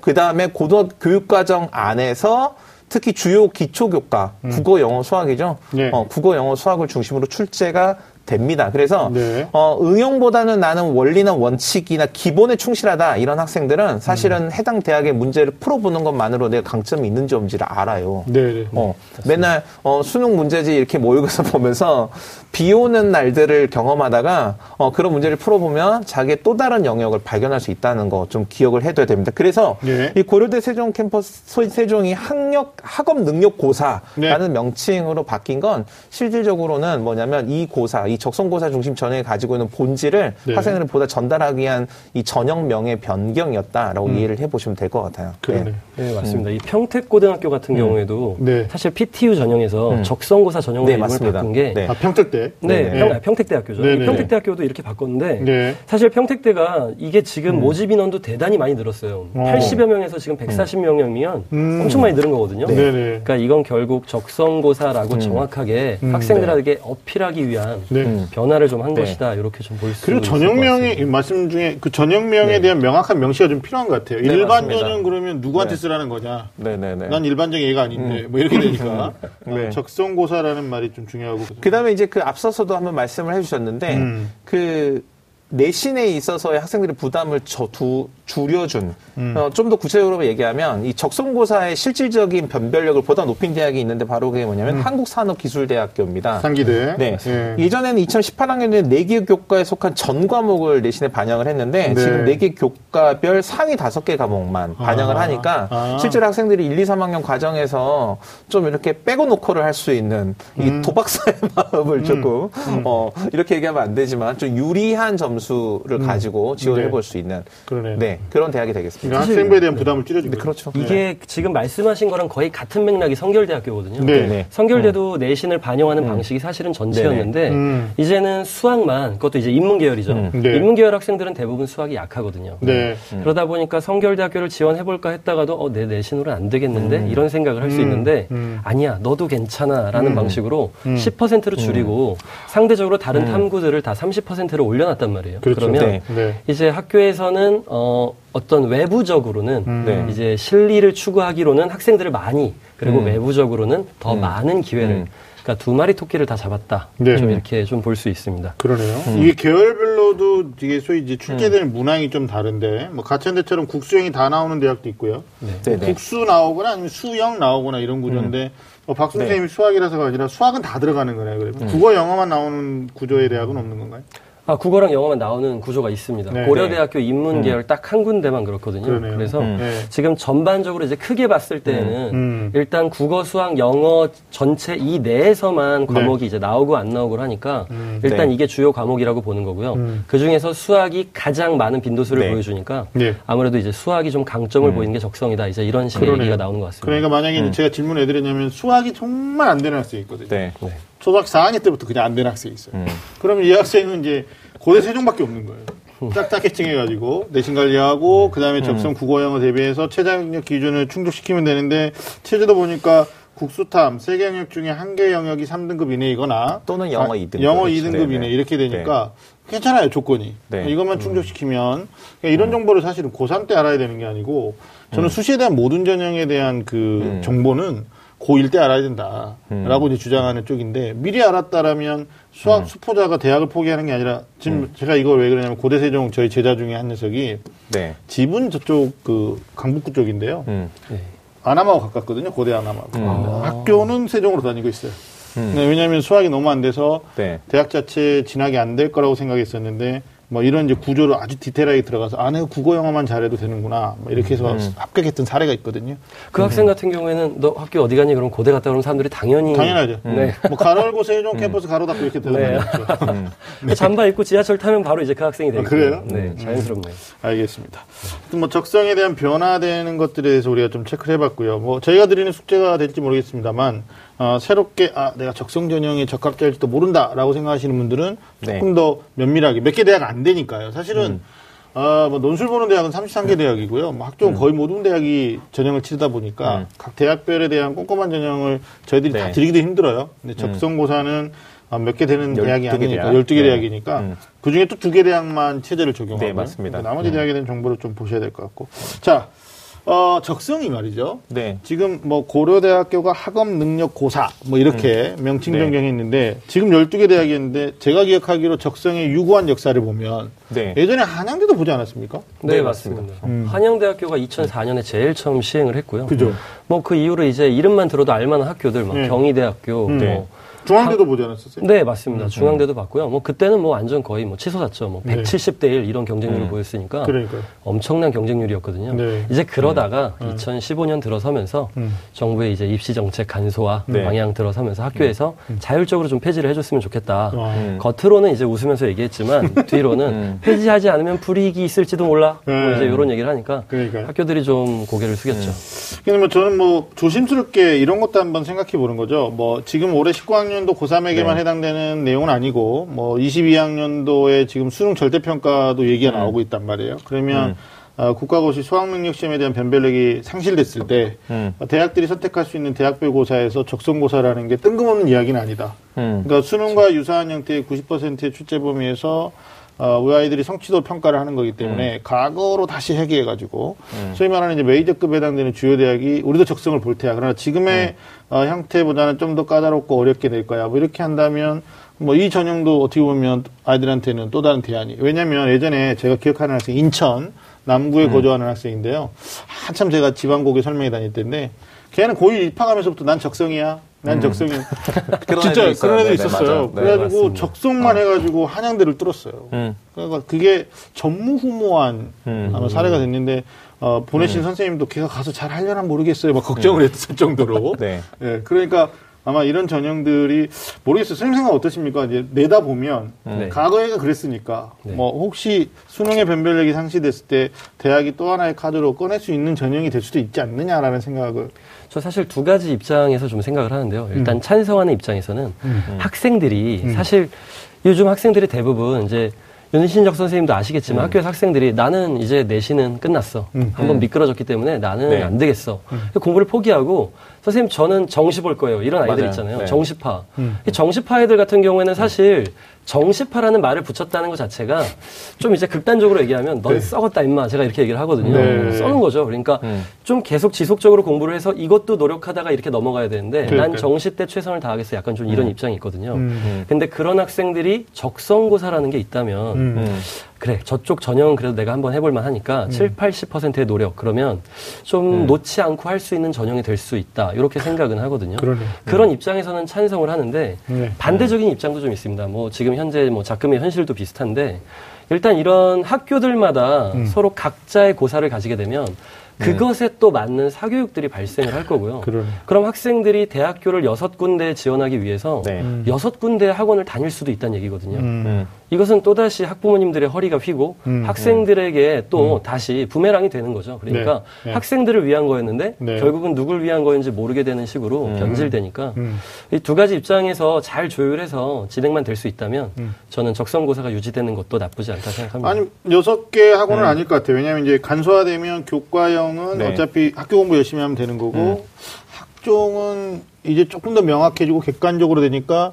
그 다음에 고등 교육 과정 안에서 특히 주요 기초 교과 음. 국어, 영어, 수학이죠. 네. 어, 국어, 영어, 수학을 중심으로 출제가 됩니다. 그래서 네. 어, 응용보다는 나는 원리나 원칙이나 기본에 충실하다 이런 학생들은 사실은 음. 해당 대학의 문제를 풀어보는 것만으로 내가 강점이 있는지 없는지를 알아요. 네. 네. 어, 맨날 어, 수능 문제지 이렇게 모의고사 <laughs> 보면서 비 오는 날들을 경험하다가 어, 그런 문제를 풀어보면 자기의 또 다른 영역을 발견할 수 있다는 거 좀 기억을 해둬야 됩니다. 그래서 네. 이 고려대 세종 캠퍼스 세종이 학력 학업 능력 고사라는 네. 명칭으로 바뀐 건 실질적으로는 뭐냐면 이 고사 이 적성고사 중심 전형이 가지고 있는 본질을 네. 학생들을 보다 전달하기 위한 이 전형명의 변경이었다라고 음. 이해를 해보시면 될 것 같아요. 그러네. 네. 네, 맞습니다. 음. 이 평택고등학교 같은 음. 경우에도 네. 사실 PTU 전형에서 음. 적성고사 전형으로 네, 이름을 바꾼 게 네. 아, 평택대? 네, 네. 평, 평택대학교죠. 평택대학교도 이렇게 바꿨는데 사실 평택대가 이게 지금 음. 모집 인원도 대단히 많이 늘었어요. 어. 80여 명에서 지금 140명이면 음. 엄청 많이 늘은 거거든요. 그러니까 이건 결국 적성고사라고 정확하게 학생들에게 어필하기 위한 음. 변화를 좀 한 것이다 이렇게 좀 볼 수. 그리고 전형명의 말씀 중에 그 전형명에 네. 대한 명확한 명시가 좀 필요한 것 같아요. 네, 일반 전형 그러면 누구한테 네. 쓰라는 거냐? 네네네. 난 일반적인 얘가 아닌데 음. 뭐 이렇게 되니까 네. 적성고사라는 말이 좀 중요하고. 그다음에 이제 그 앞서서도 한번 말씀을 해주셨는데 음. 그 내신에 있어서의 학생들의 부담을 저 두, 줄여준 음. 어, 좀 더 구체적으로 얘기하면 이 적성고사의 실질적인 변별력을 보다 높인 대학이 있는데 바로 그게 뭐냐면 음. 한국산업기술대학교입니다. 상기대. 네. 예. 예전에는 2018학년에 4개 교과에 속한 전 과목을 내신에 반영을 했는데 네. 지금 4개 교과별 상위 5개 과목만 반영을 아. 하니까 아. 실제로 학생들이 1, 2, 3학년 과정에서 좀 이렇게 빼고 놓고를 할 수 있는 이 음. 도박사의 <laughs> 마음을 음. 조금 음. 어, 이렇게 얘기하면 안 되지만 좀 유리한 점수를 음. 가지고 지원을 네. 해볼 수 있는 그러네요. 네. 그런 대학이 되겠습니다. 학생부에 대한 부담을 줄여주고. 네, 그렇죠. 이게 네. 지금 말씀하신 거랑 거의 같은 맥락이 성결대학교거든요. 네. 네. 성결대도 음. 내신을 반영하는 음. 방식이 사실은 전체였는데 음. 이제는 수학만 그것도 이제 인문 계열이죠. 음. 네. 인문 계열 학생들은 대부분 수학이 약하거든요. 네. 음. 그러다 보니까 성결대학교를 지원해볼까 했다가도 어, 내 내신으로는 안 되겠는데 음. 이런 생각을 할 수 있는데 아니야 너도 괜찮아라는 방식으로 10%로 줄이고 상대적으로 다른 탐구들을 다 30%로 올려놨단 말이에요. 그렇죠. 그러면 네. 이제 학교에서는 어, 어떤 외부적으로는 음. 네. 이제 실리를 추구하기로는 학생들을 많이 그리고 음. 외부적으로는 더 음. 많은 기회를 음. 그러니까 두 마리 토끼를 다 잡았다. 네. 좀 이렇게 좀 볼 수 있습니다. 그러네요. 음. 이게 계열별로도 이게 소위 이제 출제되는 음. 문항이 좀 다른데 뭐 가천대처럼 국수형이 다 나오는 대학도 있고요. 네. 뭐 국수 나오거나 아니면 수영 나오거나 이런 구조인데 뭐 박수 네. 선생님이 수학이라서가 아니라 수학은 다 들어가는 거네요. 그래. 국어 영어만 나오는 구조의 대학은 없는 건가요? 아, 국어랑 영어만 나오는 구조가 있습니다. 네, 고려대학교 네. 인문 계열 음. 딱한 군데만 그렇거든요. 그러네요. 그래서 음. 네. 지금 전반적으로 이제 크게 봤을 때는 음. 음. 일단 국어, 수학, 영어 전체 이 내에서만 네. 과목이 이제 나오고 안 나오고 하니까 음. 일단 네. 이게 주요 과목이라고 보는 거고요. 음. 그 중에서 수학이 가장 많은 빈도수를 네. 보여주니까 아무래도 이제 수학이 좀 강점을 보이는 게 적성이다. 이제 이런 식의 그러네요. 얘기가 나오는 것 같습니다. 그러니까 만약에 제가 질문을 해드렸냐면 수학이 정말 안 되는 학생이 있거든요. 네. 초등학교 4학년 때부터 그냥 안 되는 학생이 있어요. 음. 그러면 이 학생은 이제 고대 세종밖에 없는 거예요. 딱딱 캐칭해가지고 내신 관리하고 그 다음에 접선 음. 국어 영어 대비해서 최저학력 기준을 충족시키면 되는데 체제도 보니까 국수탐 세 개 영역 중에 한 개 영역이 3등급 이내이거나 또는 영어 2등급 영어 2등급 이내 이렇게 되니까 네. 괜찮아요 조건이 네. 이것만 음. 충족시키면 그러니까 이런 음. 정보를 사실은 고3 때 알아야 되는 게 아니고 저는 음. 수시에 대한 모든 전형에 대한 그 음. 정보는 고1 때 알아야 된다 라고 음. 이제 주장하는 쪽인데 미리 알았다라면 수학 음. 수포자가 대학을 포기하는 게 아니라 지금 음. 제가 이걸 왜 그러냐면 고대 세종 저희 제자 중에 한 녀석이 네. 집은 저쪽 그 강북구 쪽인데요. 음. 네. 아남하고 가깝거든요. 고대 아남하고. 음. 학교는 세종으로 다니고 있어요. 음. 네, 왜냐하면 수학이 너무 안 돼서 네. 대학 자체 진학이 안 될 거라고 생각했었는데 뭐 이런 이제 구조를 아주 디테일하게 들어가서 아 내가 국어 영어만 잘해도 되는구나 뭐 이렇게 해서 음. 합격했던 사례가 있거든요. 그 음. 학생 같은 경우에는 너 학교 어디 가니 그럼 고대 갔다 오는 사람들이 당연히 당연하죠. 음. 네. 뭐 가로알고 세종 음. 캠퍼스 가로 닫고 이렇게 되는 네. 거죠. 음. 네. 잠바 입고 지하철 타면 바로 이제 그 학생이 되고 아, 그래요? 네, 음. 자연스럽네요. 알겠습니다. 뭐 적성에 대한 변화되는 것들에 대해서 우리가 좀 체크를 해봤고요. 뭐 저희가 드리는 숙제가 될지 모르겠습니다만 어, 새롭게 아 내가 적성 전형에 적합될지도 모른다라고 생각하시는 분들은 네. 조금 더 면밀하게 몇 개 대학 안 되니까요. 사실은 음. 어, 뭐 논술 보는 대학은 33개 대학이고요. 뭐 학종은 음. 거의 모든 대학이 전형을 치르다 보니까 음. 각 대학별에 대한 꼼꼼한 전형을 저희들이 네. 다 드리기도 힘들어요. 근데 적성고사는 어, 몇개 되는 대학이 아니니까 대학. 12개 네. 대학이니까 음. 그 중에 또 두 개 대학만 체제를 적용하고 네, 맞습니다. 나머지 네. 대학에 대한 정보를 좀 보셔야 될 것 같고. 자, 어, 적성이 말이죠. 네. 지금 뭐 고려대학교가 학업 능력 고사 뭐 이렇게 음. 명칭 네. 변경했는데 지금 12개 대학이었는데 제가 기억하기로 적성의 유구한 역사를 보면 네. 예전에 한양대도 보지 않았습니까? 네, 네 맞습니다. 음. 한양대학교가 2004년에 제일 처음 시행을 했고요. 그죠. 뭐 그 이후로 이제 이름만 들어도 알만한 학교들 막 네. 경희대학교 음. 뭐 중앙대도 보지 않았었어요? 네, 맞습니다. 음. 중앙대도 봤고요. 뭐 그때는 뭐 완전 거의 뭐 치솟았죠. 뭐 170대 1 이런 경쟁률을 음. 보였으니까 그러니까요. 엄청난 경쟁률이었거든요. 네. 이제 그러다가 음. 2015년 들어서면서 음. 정부의 이제 입시 정책 간소화 네. 방향 들어서면서 학교에서. 자율적으로 좀 폐지를 해줬으면 좋겠다. 아. 겉으로는 이제 웃으면서 얘기했지만 <laughs> 뒤로는 폐지하지 않으면 불이익이 있을지도 몰라. 뭐 네. 뭐 이제 이런 얘기를 하니까 그러니까요. 학교들이 좀 고개를 숙였죠. 근데 뭐 저는 뭐 조심스럽게 이런 것도 한번 생각해 보는 거죠. 뭐 지금 올해 19학년 1학년도 고3에게만 네. 해당되는 내용은 아니고 뭐 22학년도에 지금 수능 절대평가도 얘기가 음. 나오고 있단 말이에요. 그러면 음. 어, 국가고시 수학능력 시험에 대한 변별력이 상실됐을 때 음. 대학들이 선택할 수 있는 대학별 고사에서 적성고사라는 게 뜬금없는 이야기는 아니다. 음. 그러니까 수능과 그렇죠. 유사한 형태의 90%의 출제 범위에서 어, 우리 아이들이 성취도 평가를 하는 거기 때문에 음. 과거로 다시 회귀해가지고 음. 소위 말하는 이제 메이저급 해당되는 주요 대학이 우리도 적성을 볼 테야. 그러나 지금의 음. 어, 형태보다는 좀 더 까다롭고 어렵게 될 거야. 뭐 이렇게 한다면 뭐 이 전형도 어떻게 보면 아이들한테는 또 다른 대안이. 왜냐면 예전에 제가 기억하는 학생 인천 남구에 음. 거주하는 학생인데요. 한참 제가 지방고에 설명회 다닐 때인데 걔는 고1 입학하면서부터 난 적성이야. 난 음. 적성이 <laughs> 진짜 그런 애도 네, 있었어요. 네, 그래가지고 네, 적성만 어. 해가지고 한양대를 뚫었어요. 음. 그러니까 그게 전무후무한 음. 아마 사례가 됐는데 어, 보내신 음. 선생님도 걔가 가서 잘 하려나 모르겠어요. 막 걱정을 음. 했을 정도로. <laughs> 네. 네. 그러니까 아마 이런 전형들이 모르겠어요. 선생님 생각 어떠십니까? 이제 내다 보면 네. 과거에가 그랬으니까 네. 뭐 혹시 수능의 변별력이 상실됐을 때 대학이 또 하나의 카드로 꺼낼 수 있는 전형이 될 수도 있지 않느냐라는 생각을 저 사실 두 가지 입장에서 좀 생각을 하는데요. 일단 음. 찬성하는 입장에서는 음. 학생들이 음. 사실 요즘 학생들이 대부분 이제 윤신적 선생님도 아시겠지만 음. 학교에서 학생들이 나는 이제 내신은 끝났어. 음. 한번 음. 미끄러졌기 때문에 나는 네. 안 되겠어. 음. 공부를 포기하고 선생님 저는 정시 볼 거예요. 이런 아이들 맞아요. 있잖아요. 네. 정시파. 음. 정시파 애들 같은 경우에는 사실 정시파라는 말을 붙였다는 것 자체가 좀 이제 극단적으로 얘기하면 넌 네. 썩었다 임마 제가 이렇게 얘기를 하거든요. 네. 써는 거죠. 그러니까 음. 좀 계속 지속적으로 공부를 해서 이것도 노력하다가 이렇게 넘어가야 되는데 그러니까. 난 정시 때 최선을 다하겠어. 약간 좀 이런 음. 입장이 있거든요. 음. 근데 그런 학생들이 적성고사라는 게 있다면 음. 음. 그래 저쪽 전형은 그래도 내가 한번 해볼 만 하니까 음. 7, 80%의 노력 그러면 좀 음. 놓지 않고 할 수 있는 전형이 될 수 있다 이렇게 생각은 하거든요. 그러네. 그런 음. 입장에서는 찬성을 하는데 네. 반대적인 입장도 좀 있습니다. 뭐 지금 현재 뭐 작금의 현실도 비슷한데 일단 이런 학교들마다 음. 서로 각자의 고사를 가지게 되면 네. 그것에 또 맞는 사교육들이 발생을 할 거고요. 그러네. 그럼 학생들이 대학교를 여섯 군데 지원하기 위해서 네. 음. 여섯 군데 학원을 다닐 수도 있다는 얘기거든요. 음. 네. 이것은 또다시 학부모님들의 허리가 휘고 음. 학생들에게 또 음. 다시 부메랑이 되는 거죠. 그러니까 네. 네. 학생들을 위한 거였는데 네. 결국은 누굴 위한 거였는지 모르게 되는 식으로 음. 변질되니까 음. 이두 가지 입장에서 잘 조율해서 진행만 될 수 있다면 저는 적성고사가 유지되는 것도 나쁘지 않다 생각합니다. 아니 여섯 개 학원은 아닐 것 같아요. 왜냐하면 이제 간소화되면 교과형 학종은 네. 어차피 학교 공부 열심히 하면 되는 거고 음. 학종은 이제 조금 더 명확해지고 객관적으로 되니까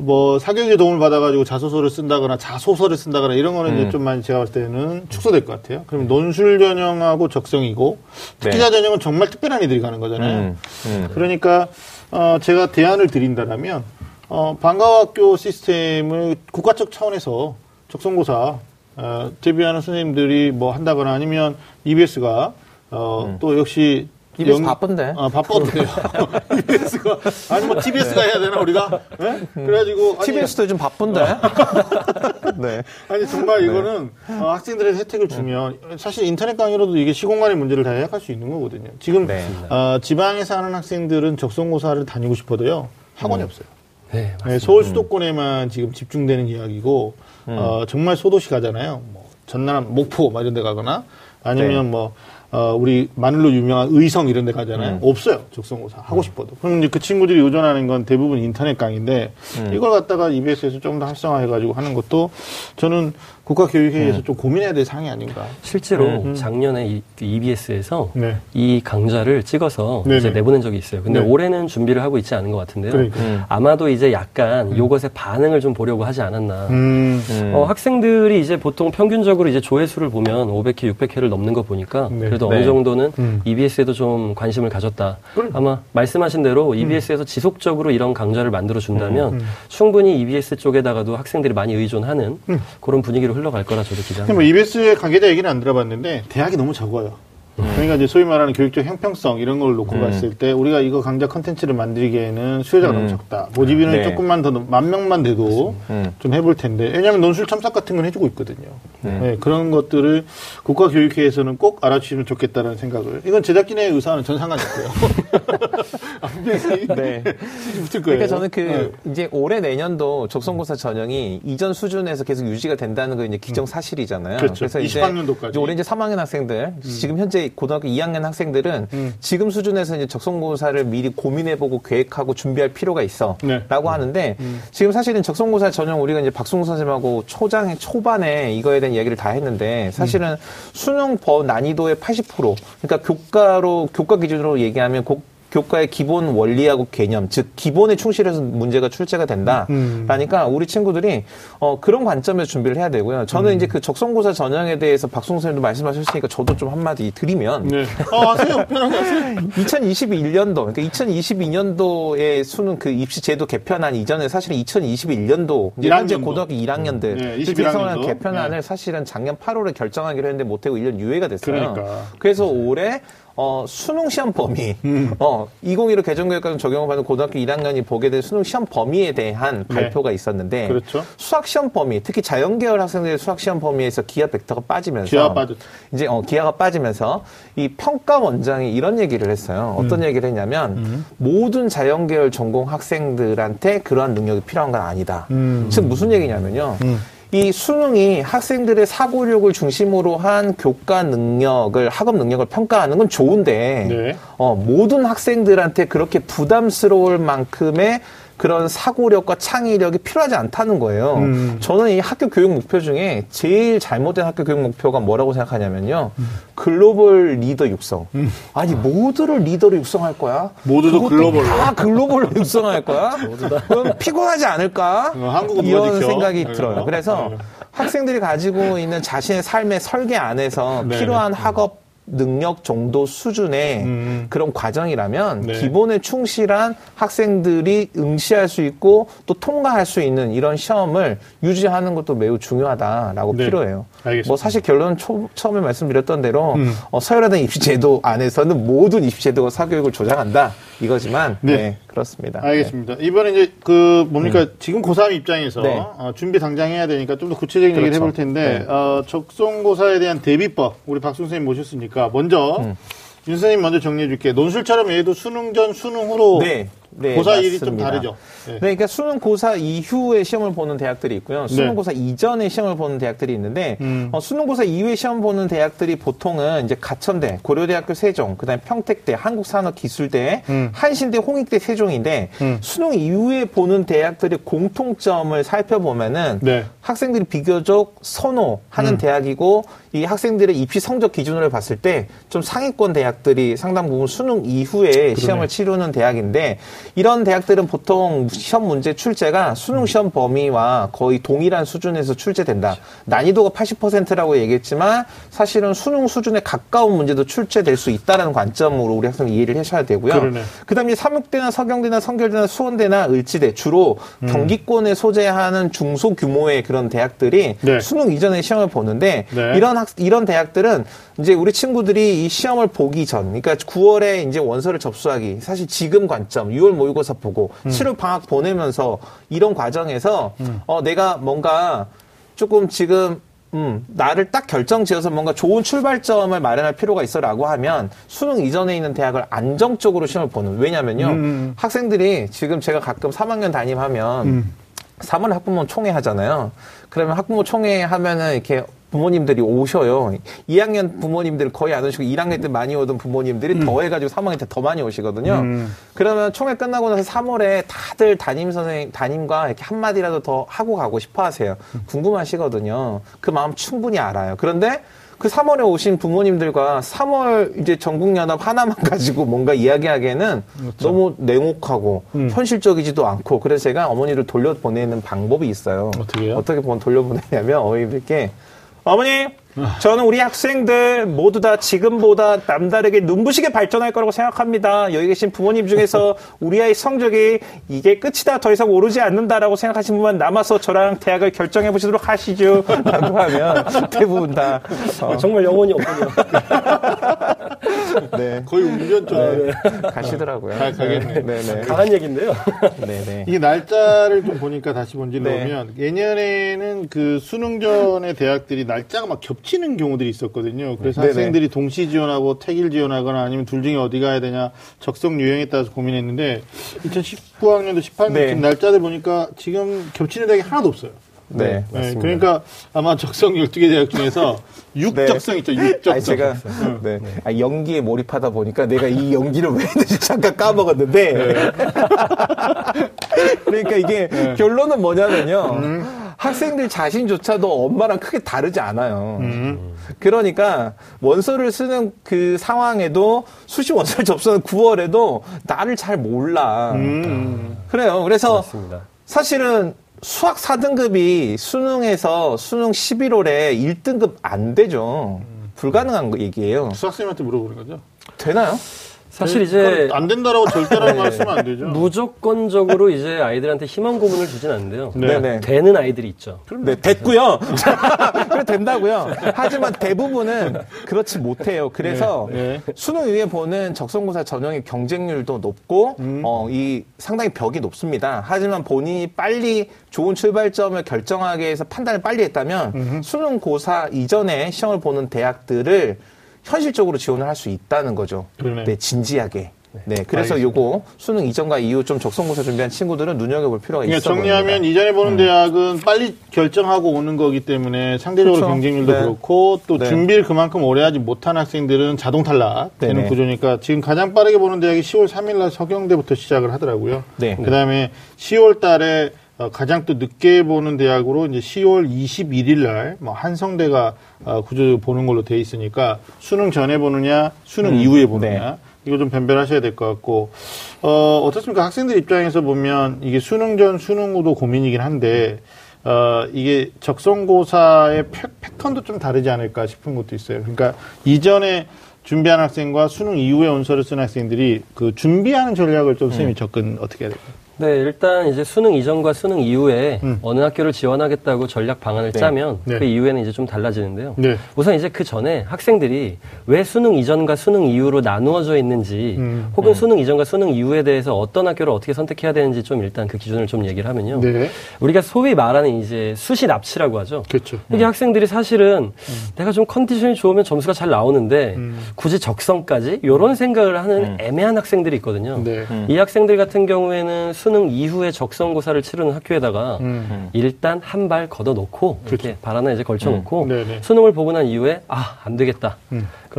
뭐 사교육의 도움을 받아가지고 자소서를 쓴다거나 자소서를 쓴다거나 이런 거는 음. 이제 좀 많이 제가 봤을 때는 축소될 것 같아요. 그럼 논술 전형하고 적성이고 특기자 네. 전형은 정말 특별한 이들이 가는 거잖아요. 음. 음. 그러니까 어 제가 대안을 드린다라면 어 방과학교 시스템을 국가적 차원에서 적성고사 어, 데뷔하는 선생님들이 뭐 한다거나 아니면 EBS가 어, 음. 또 역시 EBS 영... 바쁜데. 아, 바빴대요. EBS가, <laughs> 아니 뭐 TBS가 해야 되나, 우리가? 네? 그래가지고. 아니, TBS도 요즘 바쁜데. <laughs> 네. 아니, 정말 네. 이거는 네. 어, 학생들의 혜택을 주면, 사실 인터넷 강의로도 이게 시공간의 문제를 다 해결할 수 있는 거거든요. 지금, 네. 어, 지방에 사는 학생들은 적성고사를 다니고 싶어도요, 학원이 음. 없어요. 네, 네, 서울 수도권에만 지금 집중되는 이야기고, 음. 어, 정말 소도시 가잖아요. 뭐, 전남, 목포, 막 이런 데 가거나, 아니면 네. 뭐, 어, 우리 마늘로 유명한 의성 이런 데 가잖아요. 음. 없어요. 적성고사. 하고 음. 싶어도. 그럼 이제 그 친구들이 의존하는 건 대부분 인터넷 강의인데 음. 이걸 갖다가 EBS에서 좀 더 활성화해가지고 하는 것도 저는 국가교육회의에서 음. 좀 고민해야 될 사항이 아닌가. 실제로 음. 작년에 이, EBS에서 그 네. 이 강좌를 찍어서 네네. 이제 내보낸 적이 있어요. 근데 네. 올해는 준비를 하고 있지 않은 것 같은데요. 그러니까. 음. 아마도 이제 약간 요것의 반응을 좀 보려고 하지 않았나. 음. 어, 학생들이 이제 보통 평균적으로 이제 조회수를 보면 500회, 600회를 넘는 거 보니까 네. 그래도 어느 네. 정도는 음. EBS에도 좀 관심을 가졌다. 그래. 아마 말씀하신 대로 EBS에서 지속적으로 이런 강좌를 만들어 준다면 음. 충분히 EBS 쪽에다가도 학생들이 많이 의존하는 그런 분위기로 흘러갈 거라 저도 기대합니다. 뭐 EBS 관계자 얘기는 안 들어봤는데 대학이 너무 적어요. 음. 그러니까 이제 소위 말하는 교육적 형평성 이런 걸 놓고 음. 봤을 때 우리가 이거 강좌 컨텐츠를 만들기에는 수요자가 음. 너무 적다. 모집인은 네. 조금만 더 만 명만 돼도 음. 좀 해볼 텐데 왜냐하면 논술 첨삭 같은 건 해주고 있거든요. 네. 네, 그런 것들을 국가교육회에서는 꼭 알아주시면 좋겠다는 생각을 이건 제작진의 의사는 전 상관없고요. <laughs> 네. 붙을 거예요. 그러니까 저는 그 네. 이제 올해 내년도 적성고사 전형이 이전 수준에서 계속 유지가 된다는 거 이제 기정 사실이잖아요. 그렇죠. 그래서 23년도까지. 이제 올해 이제 3학년 학생들 음. 지금 현재 고등학교 2학년 학생들은 음. 지금 수준에서 이제 적성고사를 미리 고민해보고 계획하고 준비할 필요가 있어라고 네. 하는데 음. 지금 사실은 적성고사 전형 우리가 이제 박승우 선생님하고 초장 초반에 이거에 대한 이야기를 다 했는데 사실은 음. 수능 버 난이도의 80% 그러니까 교과로 교과 기준으로 얘기하면 고, 교과의 기본 원리하고 개념, 즉 기본에 충실해서 문제가 출제가 된다. 음. 그러니까 우리 친구들이 어, 그런 관점에서 준비를 해야 되고요. 저는 음. 이제 그 적성고사 전형에 대해서 박송 선생님도 말씀하셨으니까 저도 좀 한마디 드리면 네. 어, 하세요. 편하게 하세요. <laughs> 2021년도, 그러니까 2022년도에 수능 그 입시 제도 개편안 이전에 사실은 2021년도 이제 현재 고등학교 1학년들 음. 네, 21학년 개편안을 네. 사실은 작년 8월에 결정하기로 했는데 못하고 1년 유예가 됐어요. 그러니까. 그래서 올해 어, 수능 시험 범위, 음. 어, 2015 개정교육과정 적용을 받는 고등학교 1학년이 보게 된 수능 시험 범위에 대한 네. 발표가 있었는데, 그렇죠. 수학 시험 범위, 특히 자연계열 학생들의 수학 시험 범위에서 기하 벡터가 빠지면서, 기하 빠졌 이제 어, 기하가 빠지면서 이 평가 원장이 이런 얘기를 했어요. 어떤 음. 얘기를 했냐면 음. 모든 자연계열 전공 학생들한테 그러한 능력이 필요한 건 아니다. 음. 즉 무슨 얘기냐면요. 음. 이 수능이 학생들의 사고력을 중심으로 한 교과 능력을 학업 능력을 평가하는 건 좋은데 네. 어, 모든 학생들한테 그렇게 부담스러울 만큼의 그런 사고력과 창의력이 필요하지 않다는 거예요. 음. 저는 이 학교 교육 목표 중에 제일 잘못된 학교 교육 목표가 뭐라고 생각하냐면요. 음. 글로벌 리더 육성. 음. 아니 모두를 리더로 육성할 거야? 모두도 글로벌로. 다 글로벌로 육성할 거야? 그럼 피곤하지 않을까? 어, 이런 생각이 네. 들어요. 그래서 네. 학생들이 가지고 있는 자신의 삶의 설계 안에서 네. 필요한 학업 능력 정도 수준의 음. 그런 과정이라면 네. 기본에 충실한 학생들이 응시할 수 있고 또 통과할 수 있는 이런 시험을 유지하는 것도 매우 중요하다라고 네. 필요해요. 알겠습니다. 뭐 사실 결론 초, 처음에 말씀드렸던 대로 음. 어, 서열화된 입시제도 안에서는 모든 입시제도가 사교육을 조장한다 이거지만 네. 네 그렇습니다. 알겠습니다. 네. 이번에 이제 그 뭡니까 음. 지금 고3 입장에서 네. 어, 준비 당장 해야 되니까 좀 더 구체적인 그렇죠. 얘기를 해볼 텐데 네. 어, 적성고사에 대한 대비법 우리 박순 선생님 모셨으니까 먼저 음. 윤 선생님 먼저 정리해 줄게요. 논술처럼 얘도 수능 전, 수능 후로 네. 네, 고사 일이 좀 다르죠. 네. 네. 그러니까 수능 고사 이후에 시험을 보는 대학들이 있고요. 수능 고사 네. 이전에 시험을 보는 대학들이 있는데 음. 어, 수능 고사 이후에 시험 보는 대학들이 보통은 이제 가천대, 고려대학교 세종, 그다음에 평택대, 한국산업기술대, 음. 한신대, 홍익대, 세종인데 음. 수능 이후에 보는 대학들의 공통점을 살펴보면은 네. 학생들이 비교적 선호하는 음. 대학이고 이 학생들의 입시 성적 기준으로 봤을 때 좀 상위권 대학들이 상당 부분 수능 이후에 그러네. 시험을 치르는 대학인데 이런 대학들은 보통 시험 문제 출제가 수능 시험 범위와 거의 동일한 수준에서 출제된다. 난이도가 80%라고 얘기했지만 사실은 수능 수준에 가까운 문제도 출제될 수 있다라는 관점으로 우리 학생 이해를 하셔야 되고요. 그다음에 삼육대나 서경대나 성결대나 수원대나 을지대 주로 음. 경기권에 소재하는 중소 규모의 그런 대학들이 네. 수능 이전에 시험을 보는데 네. 이런 학 이런 대학들은 이제 우리 친구들이 이 시험을 보기 전, 그러니까 9월에 이제 원서를 접수하기, 사실 지금 관점, 6월 모의고사 보고, 음. 7월 방학 보내면서 이런 과정에서, 음. 어, 내가 뭔가 조금 지금 음, 나를 딱 결정 지어서 뭔가 좋은 출발점을 마련할 필요가 있어라고 하면 수능 이전에 있는 대학을 안정적으로 시험을 보는. 왜냐면요. 음. 음. 학생들이 지금 제가 가끔 3학년 담임하면 음. 3월 학부모 총회 하잖아요. 그러면 학부모 총회 하면은 이렇게 부모님들이 오셔요. 2학년 부모님들 거의 안 오시고 1학년 때 많이 오던 부모님들이 음. 더 해가지고 3학년 때 더 많이 오시거든요. 음. 그러면 총회 끝나고 나서 3월에 다들 담임 선생 담임과 이렇게 한마디라도 더 하고 가고 싶어 하세요. 궁금하시거든요. 그 마음 충분히 알아요. 그런데 그 3월에 오신 부모님들과 3월 이제 전국연합 하나만 <laughs> 가지고 뭔가 이야기하기에는 그렇죠. 너무 냉혹하고 음. 현실적이지도 않고 그래서 제가 어머니를 돌려보내는 방법이 있어요. 어떻게 요? 어떻게 돌려보내냐면 어머니께 어머니 저는 우리 학생들 모두 다 지금보다 남다르게 눈부시게 발전할 거라고 생각합니다. 여기 계신 부모님 중에서 <laughs> 우리 아이 성적이 이게 끝이다 더 이상 오르지 않는다라고 생각하시는 분만 남아서 저랑 대학을 결정해 보시도록 하시죠. 라고 하면 <laughs> 대부분 다 어. 정말 영혼이 없군요. <laughs> 네. 거의 운전 쪽 네. 가시더라고요. 가, 가겠네. 네, 네. 강한 얘기인데요. 네, 네. 이게 날짜를 좀 보니까 다시 본질로 네. 보면 예년에는 그 수능 전에 대학들이 날짜가 막 겹치 겹치는 경우들이 있었거든요. 그래서 네네. 학생들이 동시 지원하고 택일 지원하거나 아니면 둘 중에 어디 가야 되냐 적성 유형에 따라서 고민했는데 2019학년도 18년 네. 날짜들 보니까 지금 겹치는 대학이 하나도 없어요. 네, 네, 그러니까 아마 적성 12개 대학 중에서 <laughs> 6적성 네. 있죠, 6적성. 아니, 제가 네. 네. 아, 연기에 몰입하다 보니까 내가 이 연기를 왜 했는지 잠깐 까먹었는데. 네. <laughs> 그러니까 이게 네. 결론은 뭐냐면요. 음. 학생들 자신조차도 엄마랑 크게 다르지 않아요. 음. 그러니까 원서를 쓰는 그 상황에도 수시 원서를 접수하는 9월에도 나를 잘 몰라. 음. 그래요. 그래서 맞습니다. 사실은 수학 4등급이 수능에서 수능 11월에 1등급 안 되죠. 불가능한 얘기예요. 수학생한테 물어보는 거죠? 되나요? 사실 이제 안 된다라고 절대라고 <laughs> 네. 말씀은 안 되죠. 무조건적으로 이제 아이들한테 희망 고문을 주진 않는데요. 네. 네. 되는 아이들이 있죠. 네, 됐고요. <laughs> 그래 된다고요. 하지만 대부분은 그렇지 못해요. 그래서 네. 네. 수능 위에 보는 적성고사 전형의 경쟁률도 높고 음. 어, 이 상당히 벽이 높습니다. 하지만 본인이 빨리 좋은 출발점을 결정하기 위해서 판단을 빨리 했다면 음. 수능 고사 이전에 시험을 보는 대학들을 현실적으로 지원을 할 수 있다는 거죠. 그러네. 네, 진지하게. 네, 그래서 알겠습니다. 요거 수능 이전과 이후 좀 적성고사 준비한 친구들은 눈여겨볼 필요가 그러니까 있어 정리하면 보입니다. 이전에 보는 음. 대학은 빨리 결정하고 오는 거기 때문에 상대적으로 그렇죠. 경쟁률도 네. 그렇고 또 네. 준비를 그만큼 오래 하지 못한 학생들은 자동 탈락 되는 네네. 구조니까 지금 가장 빠르게 보는 대학이 10월 3일 날 서경대부터 시작을 하더라고요. 네. 그다음에 10월 달에 어, 가장 또 늦게 보는 대학으로 이제 10월 21일 날 뭐 한성대가 어, 구조 보는 걸로 돼 있으니까 수능 전에 보느냐, 수능 음, 이후에 보느냐. 네. 이거 좀 변별하셔야 될 것 같고 어 어떻습니까 학생들 입장에서 보면 이게 수능 전 수능 후도 고민이긴 한데 어 이게 적성고사의 패턴도 좀 다르지 않을까 싶은 것도 있어요. 그러니까 이전에 준비한 학생과 수능 이후에 원서를 쓴 학생들이 그 준비하는 전략을 좀 음. 접근 어떻게 해야 될까요? 네, 일단 이제 수능 이전과 수능 이후에 음. 어느 학교를 지원하겠다고 전략 방안을 네. 짜면 네. 그 이후에는 이제 좀 달라지는데요. 네. 우선 이제 그 전에 학생들이 왜 수능 이전과 수능 이후로 나누어져 있는지 음. 혹은 음. 수능 이전과 수능 이후에 대해서 어떤 학교를 어떻게 선택해야 되는지 좀 일단 그 기준을 좀 얘기를 하면요. 네. 우리가 소위 말하는 이제 수시 납치라고 하죠. 그렇죠. 이게 음. 학생들이 사실은 음. 내가 좀 컨디션이 좋으면 점수가 잘 나오는데 음. 굳이 적성까지 이런 생각을 하는 애매한 학생들이 있거든요. 네. 이 학생들 같은 경우에는 수능 이후에 적성고사를 치르는 학교에다가 음. 일단 한 발 걷어놓고 이렇게 그렇죠. 발 하나 이제 걸쳐놓고 음. 수능을 보고 난 이후에 아 안 되겠다.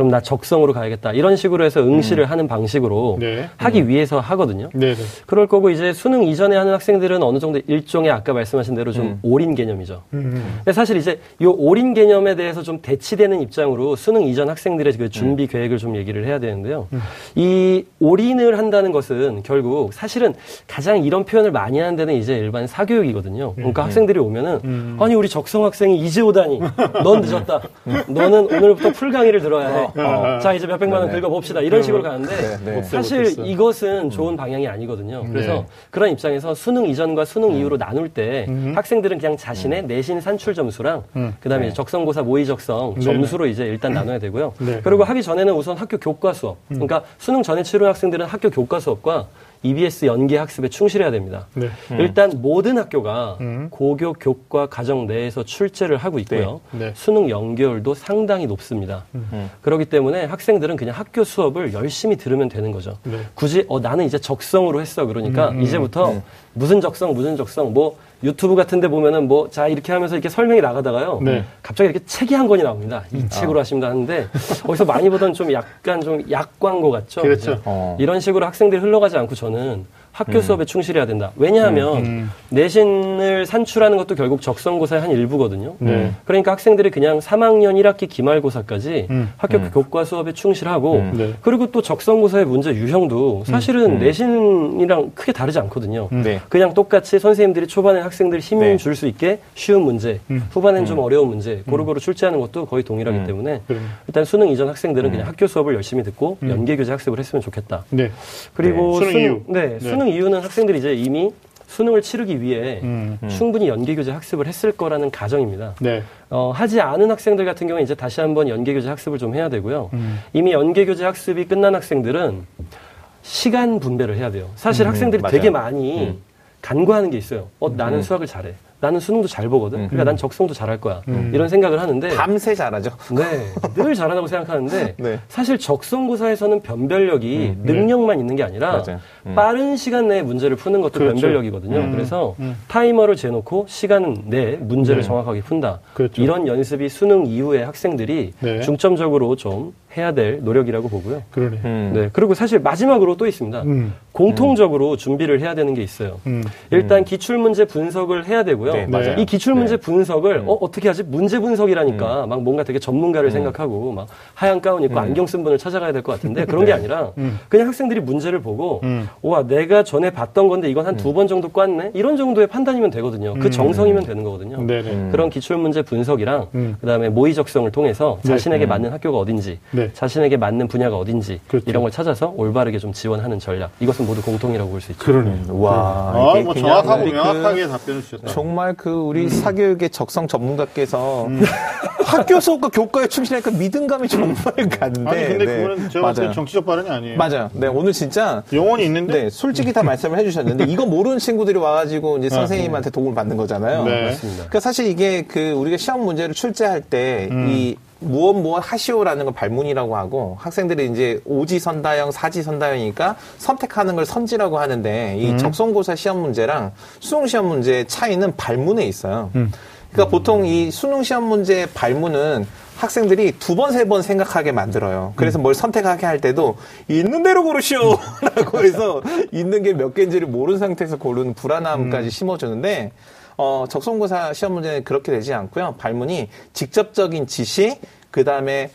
음. 그럼 나 적성으로 가야겠다. 이런 식으로 해서 응시를 음. 하는 방식으로 네. 하기 음. 위해서 하거든요. 네, 네. 그럴 거고 이제 수능 이전에 하는 학생들은 어느 정도 일종의 아까 말씀하신 대로 좀 음. 올인 개념이죠. 음, 음. 근데 사실 이제 이 올인 개념에 대해서 좀 대치되는 입장으로 수능 이전 학생들의 그 준비 음. 계획을 좀 얘기를 해야 되는데요. 이 올인을 한다는 것은 결국 사실은 가장 이런 표현을 많이 하는 데는 이제 일반 사교육이거든요. 그러니까 학생들이 오면은 아니 우리 적성 학생이 이제 오다니 넌 늦었다. <laughs> 너는 오늘부터 full 강의를 들어야 해. 어, 자 이제 몇 백만 원 네, 네. 긁어 봅시다 이런 식으로 가는데 네, 사실 이것은 음. 좋은 방향이 아니거든요. 그래서 그런 입장에서 수능 이전과 수능 음. 이후로 나눌 때 음. 학생들은 그냥 자신의 내신 산출 점수랑 그다음에 네. 적성고사 모의 적성 점수로 이제 일단 나눠야 되고요. 그리고 하기 전에는 우선 학교 교과 수업 그러니까 수능 전에 치른 학생들은 학교 교과 수업과 EBS 연계 학습에 충실해야 됩니다. 네. 음. 일단 모든 학교가 음. 고교 교과 과정 내에서 출제를 하고 있고요. 네. 네. 수능 연결도 상당히 높습니다. 음. 음. 그렇기 때문에 학생들은 그냥 학교 수업을 열심히 들으면 되는 거죠. 네. 굳이 어 나는 이제 적성으로 했어 그러니까 음, 음, 이제부터 무슨 적성, 무슨 적성, 뭐 유튜브 같은 데 보면은 뭐 자 이렇게 하면서 이렇게 설명이 나가다가요. 네. 갑자기 이렇게 책이 한 권이 나옵니다. 이 음. 책으로 아. 하십니다 하는데 어디서 많이 보던 좀 약간 좀 약 광고 같죠. 그렇죠. 어. 이런 식으로 학생들이 흘러가지 않고 저는 학교 음. 수업에 충실해야 된다. 왜냐하면 음, 음. 내신을 산출하는 것도 결국 적성고사의 한 일부거든요. 네. 그러니까 학생들이 그냥 3학년 1학기 기말고사까지 음. 학교 음. 교과 수업에 충실하고 음. 네. 그리고 또 적성고사의 문제 유형도 사실은 내신이랑 크게 다르지 않거든요. 네. 그냥 똑같이 선생님들이 초반에 학생들이 힘 줄수 네. 있게 쉬운 문제, 후반엔 좀 어려운 문제 고루고루 출제하는 것도 거의 동일하기 때문에 일단 수능 이전 학생들은 그냥 학교 수업을 열심히 듣고 연계 교재 학습을 했으면 좋겠다. 네. 그리고 네. 수능, 수능 이후. 네, 네. 수능 이유는 학생들이 이제 이미 수능을 치르기 위해 음, 음. 충분히 연계교재 학습을 했을 거라는 가정입니다. 네. 어, 하지 않은 학생들 같은 경우에 이제 다시 한번 연계교재 학습을 좀 해야 되고요. 음. 이미 연계교재 학습이 끝난 학생들은 시간 분배를 해야 돼요. 사실 음, 학생들이 맞아요. 되게 많이 음. 간과하는 게 있어요. 어, 나는 음. 수학을 잘해. 나는 수능도 잘 보거든. 음. 그러니까 난 적성도 잘할 거야. 음. 이런 생각을 하는데 밤새 잘하죠. 네, 늘 잘한다고 생각하는데 <laughs> 네. 사실 적성고사에서는 변별력이 음. 능력만 있는 게 아니라 음. 빠른 시간 내에 문제를 푸는 것도 그렇죠. 변별력이거든요. 음. 그래서 음. 타이머를 재놓고 시간 내에 문제를 네. 정확하게 푼다. 그렇죠. 이런 연습이 수능 이후에 학생들이 네. 중점적으로 좀 해야 될 노력이라고 보고요. 그러네. 음. 네. 그리고 사실 마지막으로 또 있습니다. 음. 공통적으로 음. 준비를 해야 되는 게 있어요. 음. 일단 기출 문제 분석을 해야 되고요. 네, 맞아요. 이 기출 문제 네. 분석을 음. 어, 어떻게 하지? 문제 분석이라니까 음. 막 뭔가 되게 전문가를 생각하고 막 하얀 가운 입고 안경 쓴 분을 찾아가야 될 것 같은데 그런 네. 게 아니라 그냥 학생들이 문제를 보고 와 내가 전에 봤던 건데 이건 한 두 번 정도 꽈네 이런 정도의 판단이면 되거든요. 그 정성이면 되는 거거든요. 그런 기출 문제 분석이랑 그다음에 모의 적성을 통해서 네. 자신에게 맞는 학교가 어딘지 네. 자신에게 맞는 분야가 어딘지 그렇죠. 이런 걸 찾아서 올바르게 좀 지원하는 전략. 이것은 모두 공통이라고 볼 수 있죠. 그러네. 음, 와. 아, 뭐 정확하고 그 명확하게 답변을 주셨다. 정말 그 우리 음. 사교육의 적성 전문가께서 음. <laughs> 학교 수업과 교과에 충실하니까 믿음감이 정말 가는데. 아니 근데 네. 그거는 제가 봤을 때 정치적 발언이 아니에요. 맞아요. 네 오늘 진짜 영혼이 있는데. 네 솔직히 다 말씀을 해주셨는데 이거 모르는 친구들이 와가지고 이제 아, 선생님한테 도움을 받는 거잖아요. 네. 맞습니다. 그러니까 사실 이게 그 우리가 시험 문제를 출제할 때이 음. 무엇 무엇 하시오라는 걸 발문이라고 하고 학생들이 이제 오지 선다형, 사지 선다형이니까 선택하는 걸 선지라고 하는데 이 음. 적성고사 시험 문제랑 수능 시험 문제의 차이는 발문에 있어요. 음. 그러니까 음. 보통 이 수능 시험 문제 발문은 학생들이 두 번, 세 번 생각하게 만들어요. 그래서 음. 뭘 선택하게 할 때도 있는 대로 고르시오! 라고 <laughs> 해서 있는 게 몇 개인지를 모르는 상태에서 고르는 불안함까지 음. 심어주는데 어, 적성고사 시험 문제는 그렇게 되지 않고요. 발문이 직접적인 지시, 그 다음에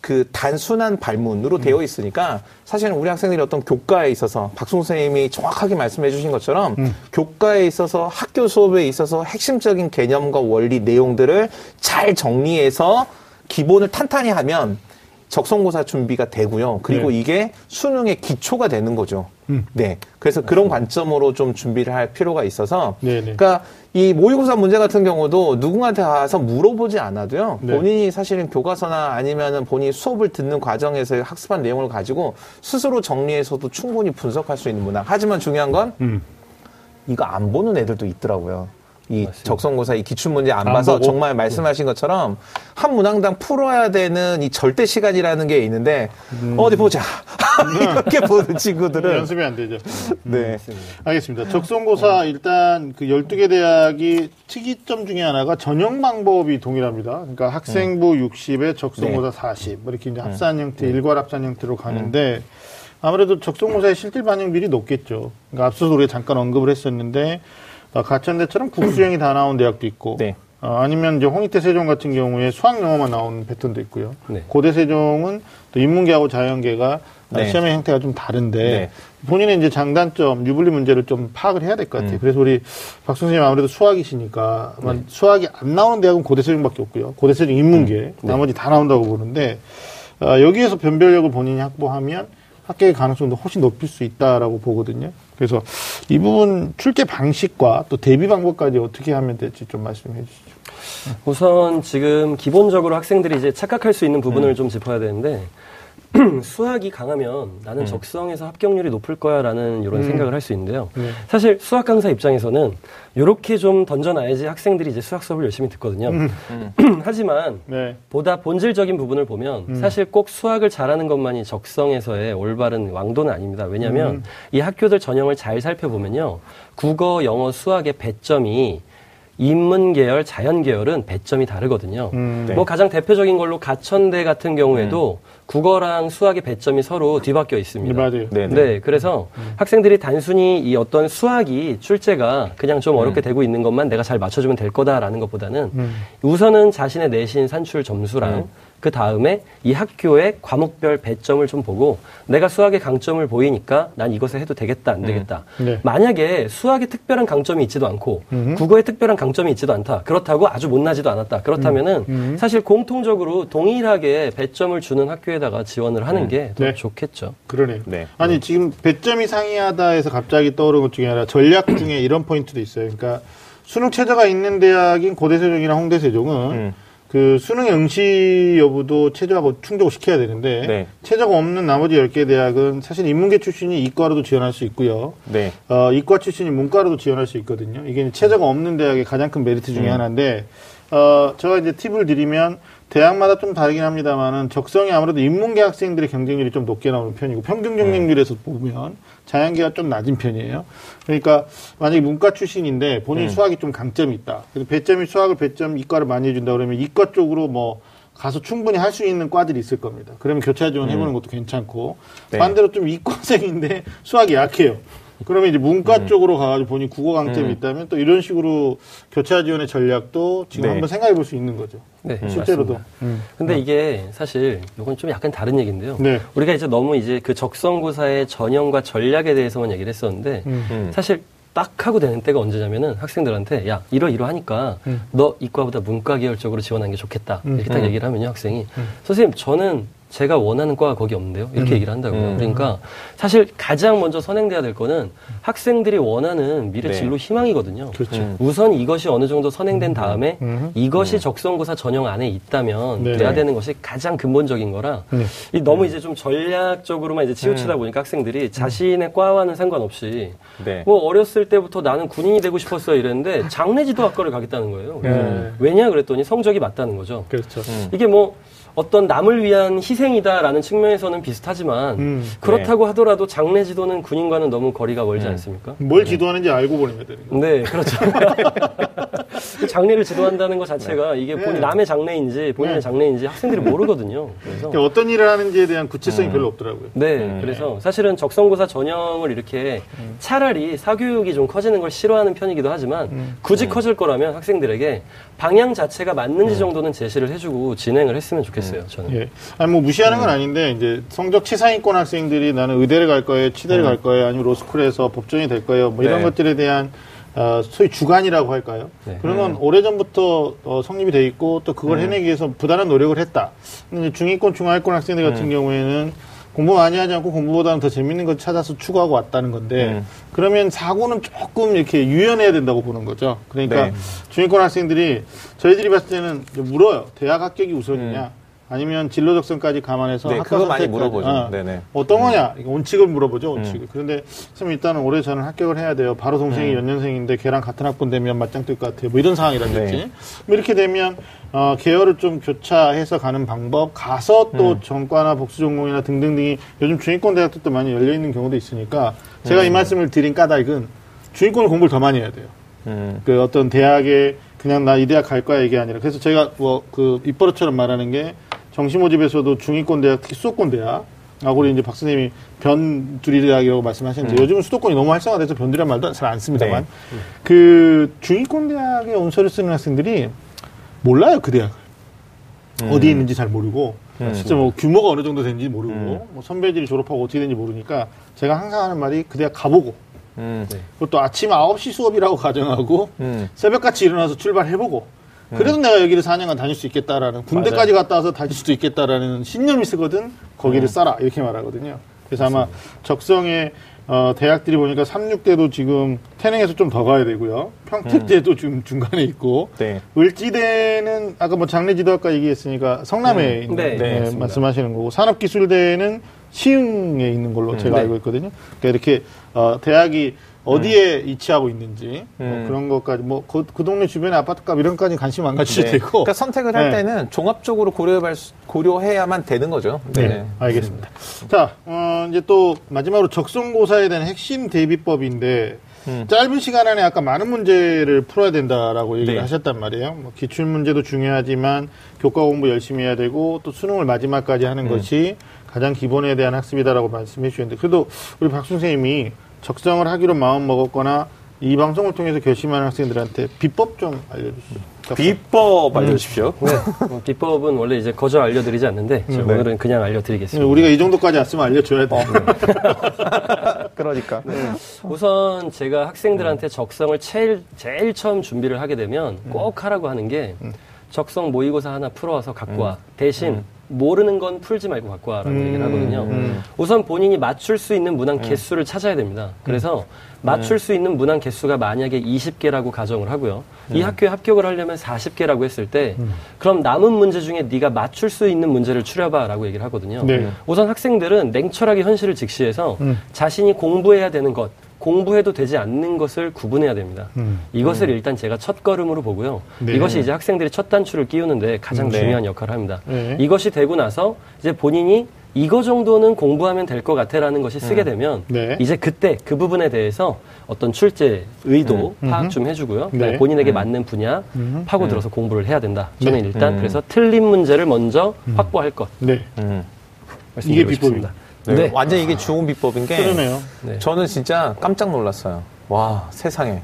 그 단순한 발문으로 음. 되어 있으니까 사실은 우리 학생들이 어떤 교과에 있어서 박승우 선생님이 정확하게 말씀해 주신 것처럼 음. 교과에 있어서 학교 수업에 있어서 핵심적인 개념과 원리 내용들을 잘 정리해서 기본을 탄탄히 하면 적성고사 준비가 되고요. 그리고 네. 이게 수능의 기초가 되는 거죠. 음. 네. 그래서 그런 관점으로 좀 준비를 할 필요가 있어서. 네네. 네. 그러니까 이 모의고사 문제 같은 경우도 누군가한테 가서 물어보지 않아도요. 네. 본인이 사실은 교과서나 아니면은 본인이 수업을 듣는 과정에서 학습한 내용을 가지고 스스로 정리해서도 충분히 분석할 수 있는 문항. 하지만 중요한 건 음. 이거 안 보는 애들도 있더라고요. 이 맞습니다. 적성고사 이 기출문제 안, 안 봐서 보고? 정말 말씀하신 네. 것처럼 한 문항당 풀어야 되는 이 절대 시간이라는 게 있는데 음. 어디 보자 <laughs> <laughs> 이렇게 보는 친구들은 연습이 안 되죠. 네. 음, 알겠습니다. 적성고사 일단 그 12개 대학이 특이점 중에 하나가 전형 방법이 동일합니다. 그러니까 학생부 음. 60에 적성고사 네. 40뭐 이렇게 이제 음. 합산 형태, 네. 일괄 합산 형태로 가는데 아무래도 적성고사의 실질 반영률이 높겠죠. 그러니까 앞서서 우리가 잠깐 언급을 했었는데 어, 가천대처럼 국수형이 다 나온 대학도 있고 네. 어, 아니면 이제 홍익대 세종 같은 경우에 수학 영어만 나오는 패턴도 있고요. 네. 고대 세종은 또 인문계하고 자연계가 네. 시험의 형태가 좀 다른데 네. 본인의 이제 장단점, 유불리 문제를 좀 파악을 해야 될 것 같아요. 음. 그래서 우리 박 선생님 아무래도 수학이시니까 네. 수학이 안 나오는 대학은 고대 세종밖에 없고요. 고대 세종 인문계 음. 네. 나머지 다 나온다고 보는데 어, 여기에서 변별력을 본인이 확보하면 합격의 가능성도 훨씬 높일 수 있다라고 보거든요. 그래서 이 부분 출제 방식과 또 대비 방법까지 어떻게 하면 될지 좀 말씀해 주시죠. 우선 지금 기본적으로 학생들이 이제 착각할 수 있는 부분을 음. 좀 짚어야 되는데 <clears throat> 수학이 강하면 나는 음. 적성에서 합격률이 높을 거야라는 이런 음. 생각을 할 수 있는데요. 네. 사실 수학 강사 입장에서는 이렇게 좀 던져놔야지 학생들이 이제 수학 수업을 열심히 듣거든요. 음. <clears throat> 하지만 네. 보다 본질적인 부분을 보면 음. 사실 꼭 수학을 잘하는 것만이 적성에서의 올바른 왕도는 아닙니다. 왜냐하면 음. 이 학교들 전형을 잘 살펴보면요, 국어, 영어, 수학의 배점이 인문 계열, 자연 계열은 배점이 다르거든요. 음, 네. 뭐 가장 대표적인 걸로 가천대 같은 경우에도 음. 국어랑 수학의 배점이 서로 뒤바뀌어 있습니다. 네, 맞아요. 네, 네. 네 그래서 음. 학생들이 단순히 이 어떤 수학이 출제가 그냥 좀 어렵게 음. 되고 있는 것만 내가 잘 맞춰주면 될 거다라는 것보다는 음. 우선은 자신의 내신 산출 점수랑 음. 그 다음에 이 학교의 과목별 배점을 좀 보고 내가 수학의 강점을 보이니까 난 이것을 해도 되겠다 안 음. 되겠다. 음. 네. 만약에 수학에 특별한 강점이 있지도 않고 음. 국어에 특별한 강점이 있지도 않다. 그렇다고 아주 못나지도 않았다. 그렇다면은 음. 음. 사실 공통적으로 동일하게 배점을 주는 학교에다가 지원을 하는 음. 게더 네. 좋겠죠. 그러네요. 네. 아니 지금 배점이 상이하다 해서 갑자기 떠오른 것 중에 하나 전략 중에 이런 포인트도 있어요. 그러니까 수능 최저가 있는 대학인 고대 세종이나 홍대 세종은 그 수능 응시 여부도 최저하고 충족을 시켜야 되는데 네. 최저가 없는 나머지 10개 대학은 사실 인문계 출신이 이과로도 지원할 수 있고요. 네. 어, 이과 출신이 문과로도 지원할 수 있거든요. 이게 최저가 없는 대학의 가장 큰 메리트 중에 음. 하나인데 어, 제가 이제 팁을 드리면 대학마다 좀 다르긴 합니다만은 적성이 아무래도 인문계 학생들의 경쟁률이 좀 높게 나오는 편이고 평균 경쟁률에서 네. 보면 자연계가 좀 낮은 편이에요. 그러니까 만약에 문과 출신인데 본인 음. 수학이 좀 강점이 있다. 그래서 배점이 수학을 배점 이과를 많이 해준다 그러면 이과 쪽으로 뭐 가서 충분히 할 수 있는 과들이 있을 겁니다. 그러면 교차 지원 해보는 음. 것도 괜찮고 네. 반대로 좀 이과생인데 <laughs> 수학이 약해요. 그러면 이제 문과 음. 쪽으로 가가지고 본인 국어 강점이 음. 있다면 또 이런 식으로 교차 지원의 전략도 지금 네. 한번 생각해 볼 수 있는 거죠. 네, 실제로도. 음. 근데 음. 이게 사실 이건 좀 약간 다른 얘기인데요. 네. 우리가 이제 너무 이제 그 적성고사의 전형과 전략에 대해서만 얘기를 했었는데 음. 음. 사실 딱 하고 되는 때가 언제냐면은 학생들한테 야 이러 이러 하니까 음. 너 이과보다 문과 계열 쪽으로 지원하는 게 좋겠다 이렇게 딱 얘기를 하면요 학생이 선생님 저는 제가 원하는 과가 거기 없는데요. 이렇게 음. 얘기를 한다고요. 음. 그러니까 사실 가장 먼저 선행돼야 될 거는 학생들이 원하는 미래 네. 진로 희망이거든요. 그렇죠. 음. 우선 이것이 어느 정도 선행된 음. 다음에 음. 이것이 음. 적성고사 전형 안에 있다면 네. 돼야 되는 것이 가장 근본적인 거라 네. 너무 이제 좀 전략적으로만 이제 치우치다 보니까 학생들이 자신의 과와는 상관없이 네. 뭐 어렸을 때부터 나는 군인이 되고 싶었어요 이랬는데 장례지도학과를 가겠다는 거예요. 네. 왜냐 그랬더니 성적이 맞다는 거죠. 그렇죠. 이게 뭐 어떤 남을 위한 희생이다라는 측면에서는 비슷하지만 음, 그렇다고 네. 하더라도 장례 지도는 군인과는 너무 거리가 멀지 음. 않습니까? 뭘 네. 지도하는지 알고 보내야 되는 거. 네, 그렇죠. 그 <laughs> 장례를 지도한다는 것 자체가 네. 이게 본인 네. 남의 장례인지 본인의 네. 장례인지 학생들이 모르거든요. <laughs> 그래서 그러니까 어떤 일을 하는지에 대한 구체성이 음. 별로 없더라고요. 네, 음. 그래서 사실은 적성고사 전형을 이렇게 음. 차라리 사교육이 좀 커지는 걸 싫어하는 편이기도 하지만 음. 굳이 커질 거라면 학생들에게 방향 자체가 맞는지 정도는 제시를 해주고 진행을 했으면 좋겠어요. 저는. 예. 아니 뭐 무시하는 건 아닌데 이제 성적 최상위권 학생들이 나는 의대를 갈 거예요, 치대를 갈 거예요, 아니면 로스쿨에서 법정이 될 거예요, 뭐 이런 네. 것들에 대한 어, 소위 주관이라고 할까요? 네. 그러면 음. 오래전부터 어, 성립이 돼 있고 또 그걸 음. 해내기 위해서 부단한 노력을 했다. 근데 중위권, 중하위권 학생들 같은 음. 경우에는 공부 많이 하지 않고 공부보다는 더 재밌는 것 찾아서 추구하고 왔다는 건데 음. 그러면 사고는 조금 이렇게 유연해야 된다고 보는 거죠. 그러니까 네. 중위권 학생들이 저희들이 봤을 때는 물어요. 대학 합격이 우선이냐. 음. 아니면 진로 적성까지 감안해서 네, 그거 많이 물어보죠. 아, 네네. 어떤 거냐? 음. 온칙을 물어보죠. 온칙을. 음. 그런데 선생님 일단은 올해 저는 합격을 해야 돼요. 바로 동생이 음. 연년생인데 걔랑 같은 학번 되면 맞짱 뜰 것 같아요. 뭐 이런 상황이라든지. 네. 뭐 이렇게 되면 어, 계열을 좀 교차해서 가는 방법, 가서 또 음. 전과나 복수 전공이나 등등등이 요즘 중위권 대학들도 많이 열려 있는 경우도 있으니까 제가 이 음. 말씀을 드린 까닭은 중위권 공부를 더 많이 해야 돼요. 음. 그 어떤 대학에 그냥 나 이 대학 갈 거야 이게 아니라 그래서 제가 뭐 그 입버릇처럼 말하는 게 정시 모집에서도 중위권 대학, 특히 수도권 대학, 하고 이제 박 선생님이 변두리 대학이라고 말씀하셨는데 음. 요즘은 수도권이 너무 활성화돼서 변두리란 말도 잘 안 씁니다만 네. 그 중위권 대학에 온서를 쓰는 학생들이 몰라요 그 대학을 음. 어디에 있는지 잘 모르고 음. 진짜 뭐 규모가 어느 정도 되는지 모르고 음. 뭐 선배들이 졸업하고 어떻게 되는지 모르니까 제가 항상 하는 말이 그 대학 가보고 음. 그것도 아침 9시 수업이라고 가정하고 음. 새벽같이 일어나서 출발해보고 그래도 음. 내가 여기를 4년간 다닐 수 있겠다라는 군대까지 맞아요. 갔다 와서 다닐 수도 있겠다라는 신념이 쓰거든 거기를 음. 써라 이렇게 말하거든요. 그래서. 아마 적성에 어, 대학들이 보니까 36대도 지금 태능에서 좀 더 가야 되고요. 평택대도 음. 지금 중간에 있고. 네. 을지대는 아까 뭐 장례지도학과 얘기했으니까 성남에 음. 있는 네. 네, 네 말씀하시는 거고 산업기술대는 시흥에 있는 걸로 음. 제가 네. 알고 있거든요. 그러니까 이렇게 어, 대학이 어디에 음. 위치하고 있는지 뭐 음. 그런 것까지 뭐그 그 동네 주변의 아파트값 이런 까지 관심 안 가지셔도 네. 되고 그러니까 선택을 할 네. 때는 종합적으로 고려해 고려해야만 되는 거죠. 네, 네. 알겠습니다. 자 어, 이제 또 마지막으로 적성고사에 대한 핵심 대비법인데 음. 짧은 시간 안에 아까 많은 문제를 풀어야 된다라고 얘기를 네. 하셨단 말이에요. 뭐 기출 문제도 중요하지만 교과 공부 열심히 해야 되고 또 수능을 마지막까지 하는 음. 것이 가장 기본에 대한 학습이다라고 말씀해 주셨는데 그래도 우리 박 선생님이 적성을 하기로 마음 먹었거나 이 방송을 통해서 결심하는 학생들한테 비법 좀 알려주시죠. 비법 알려주십시오. 네. 어, 비법은 원래 이제 거저 알려드리지 않는데 네. 오늘은 그냥 알려드리겠습니다. 우리가 이 정도까지 왔으면 알려줘야 돼. 어. <laughs> 그러니까. 네. 우선 제가 학생들한테 적성을 제일, 제일 처음 준비를 하게 되면 꼭 하라고 하는 게 음. 적성 모의고사 하나 풀어와서 갖고 와. 음. 대신 음. 모르는 건 풀지 말고 갖고 와라고 음, 얘기를 하거든요. 음. 우선 본인이 맞출 수 있는 문항 음. 개수를 찾아야 됩니다. 그래서 음. 맞출 수 있는 문항 개수가 만약에 20개라고 가정을 하고요. 이 학교에 합격을 하려면 40개라고 했을 때 그럼 남은 문제 중에 네가 맞출 수 있는 문제를 추려봐라고 얘기를 하거든요. 네. 우선 학생들은 냉철하게 현실을 직시해서 자신이 공부해야 되는 것 공부해도 되지 않는 것을 구분해야 됩니다. 음. 이것을 음. 일단 제가 첫 걸음으로 보고요. 네. 이것이 이제 학생들이 첫 단추를 끼우는데 가장 네. 중요한 역할을 합니다. 네. 이것이 되고 나서 이제 본인이 이거 정도는 공부하면 될 것 같아라는 것이 쓰게 음. 되면 네. 이제 그때 그 부분에 대해서 어떤 출제 의도 음. 파악 좀 해주고요. 네. 본인에게 음. 맞는 분야 파고 들어서 공부를 해야 된다. 저는 네. 일단 그래서 틀린 문제를 먼저 확보할 것. 네. 이게 비법입니다. 네. 네. 완전 이게 좋은 비법인 게 그러네요. 네. 저는 진짜 깜짝 놀랐어요. 와 세상에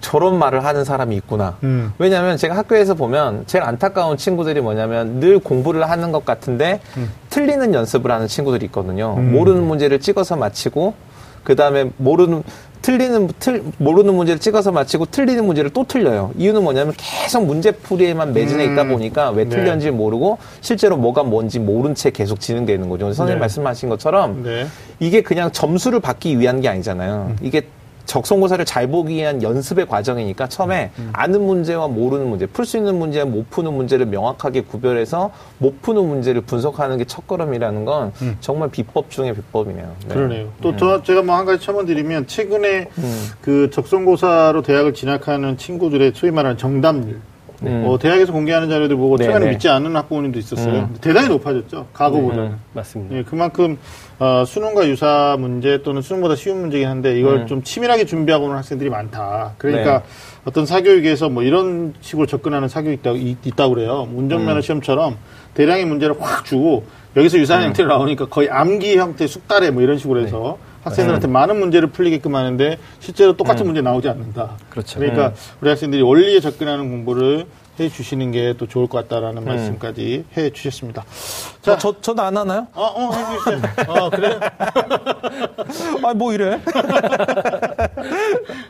저런 말을 하는 사람이 있구나. 음. 왜냐하면 제가 학교에서 보면 제일 안타까운 친구들이 뭐냐면 늘 공부를 하는 것 같은데 음. 틀리는 연습을 하는 친구들이 있거든요. 음. 모르는 문제를 찍어서 마치고 그 다음에 모르는 틀리는 틀 모르는 문제를 찍어서 마치고 틀리는 문제를 또 틀려요. 이유는 뭐냐면 계속 문제풀이에만 매진해 있다 음. 보니까 왜 네. 틀렸는지 모르고 실제로 뭐가 뭔지 모른 채 계속 진행되는 거죠. 선생님 네. 말씀하신 것처럼 네. 이게 그냥 점수를 받기 위한 게 아니잖아요. 음. 이게 적성고사를 잘 보기 위한 연습의 과정이니까 처음에 음. 아는 문제와 모르는 문제, 풀 수 있는 문제와 못 푸는 문제를 명확하게 구별해서 못 푸는 문제를 분석하는 게 첫걸음이라는 건 음. 정말 비법 중의 비법이네요. 네. 그러네요. 또 음. 저, 제가 뭐 한 가지 첨언드리면 최근에 음. 그 적성고사로 대학을 진학하는 친구들의 소위 말하는 정답률 네. 어, 대학에서 공개하는 자료들 보고 네, 최근에 네. 믿지 않는 학부모님도 있었어요. 음. 대단히 높아졌죠. 과거보다는. 음, 맞습니다. 예, 그만큼 어, 수능과 유사 문제 또는 수능보다 쉬운 문제긴 한데 이걸 음. 좀 치밀하게 준비하고 오는 학생들이 많다. 그러니까 네. 어떤 사교육에서 뭐 이런 식으로 접근하는 사교육이 있다, 있다고 그래요. 운전면허 음. 시험처럼 대량의 문제를 확 주고 여기서 유사한 음. 형태로 나오니까 거의 암기 형태 숙달해 뭐 이런 식으로 해서 네. 학생들한테 네. 많은 문제를 풀리게끔 하는데 실제로 똑같은 음. 문제 나오지 않는다. 그렇죠. 그러니까 음. 우리 학생들이 원리에 접근하는 공부를 해 주시는 게 또 좋을 것 같다라는 음. 말씀까지 해 주셨습니다. 자, 어, 저, 저도 안 하나요? 어, 어, 해 주세요. 어, 그래? <laughs> 아, 뭐 이래?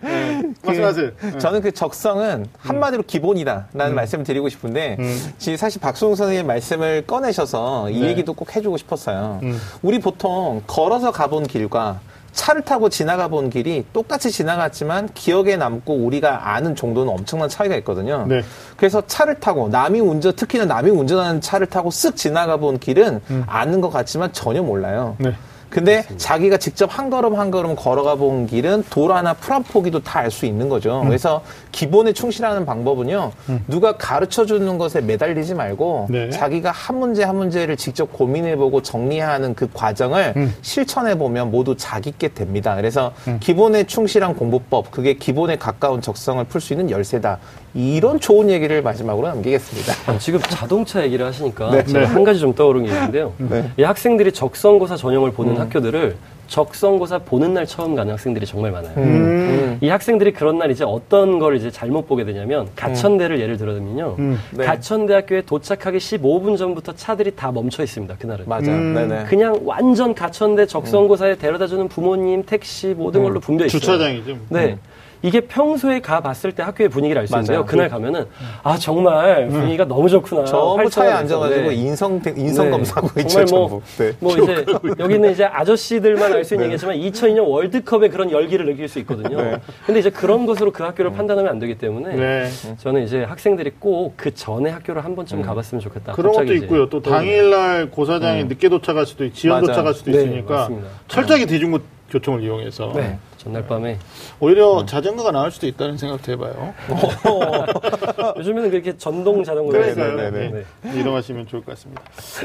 네, 말씀하세요. 그, 저는 그 적성은 한마디로 음. 기본이다라는 음. 말씀을 드리고 싶은데, 음. 지금 사실 박수홍 선생님 말씀을 꺼내셔서 이 네. 얘기도 꼭 해주고 싶었어요. 음. 우리 보통 걸어서 가본 길과 차를 타고 지나가 본 길이 똑같이 지나갔지만 기억에 남고 우리가 아는 정도는 엄청난 차이가 있거든요. 네. 그래서 차를 타고 남이 운전 특히나 남이 운전하는 차를 타고 쓱 지나가 본 길은 음. 아는 것 같지만 전혀 몰라요. 네. 근데 맞습니다. 자기가 직접 한 걸음 한 걸음 걸어가 본 길은 돌 하나 풀 한 포기도 다 알 수 있는 거죠. 음. 그래서 기본에 충실하는 방법은요. 음. 누가 가르쳐 주는 것에 매달리지 말고 네. 자기가 한 문제 한 문제를 직접 고민해 보고 정리하는 그 과정을 음. 실천해 보면 모두 자기 게 됩니다. 그래서 음. 기본에 충실한 공부법, 그게 기본에 가까운 적성을 풀 수 있는 열쇠다. 이런 좋은 얘기를 마지막으로 남기겠습니다. 아, 지금 자동차 얘기를 하시니까 네. 제가 네. 한 가지 좀 떠오른 게 있는데요. 네. 이 학생들이 적성고사 전형을 보는 음. 학교들을 적성고사 보는 날 처음 가는 학생들이 정말 많아요. 음. 음. 이 학생들이 그런 날 이제 어떤 걸 이제 잘못 보게 되냐면 가천대를 음. 예를 들어들면요. 음. 네. 가천대학교에 도착하기 15분 전부터 차들이 다 멈춰 있습니다. 그날은. 맞아. 음. 그냥 완전 가천대 적성고사에 데려다주는 부모님, 택시 모든 걸로 붐벼 있어요. 주차장이죠. 네. 이게 평소에 가 봤을 때 학교의 분위기를 알 수 있는데요. 그날 가면은 아 정말 분위기가 너무 좋구나. 전부 차에 앉아가지고 네. 인성 인성 네. 검사하고 있죠. 정말 뭐, 네. 뭐 이제 <laughs> 여기는 이제 아저씨들만 알 수 있는 네. 얘기지만 2002년 월드컵의 그런 열기를 느낄 수 있거든요. 네. 근데 이제 그런 것으로 그 학교를 음. 판단하면 안 되기 때문에 네. 저는 이제 학생들이 꼭 그 전에 학교를 한 번쯤 음. 가봤으면 좋겠다. 그런 것도 있고요. 또 당일날 고사장이 음. 늦게 도착할 수도 있고 지연 도착할 수도 있으니까 철저하게 대중교 교통을 이용해서 네. 전날 밤에 오히려 음. 자전거가 나을 수도 있다는 생각도 해봐요. <laughs> 요즘에는 그렇게 전동 자전거가 네, 있어요. 네, 네, 네. 이동하시면 좋을 것 같습니다.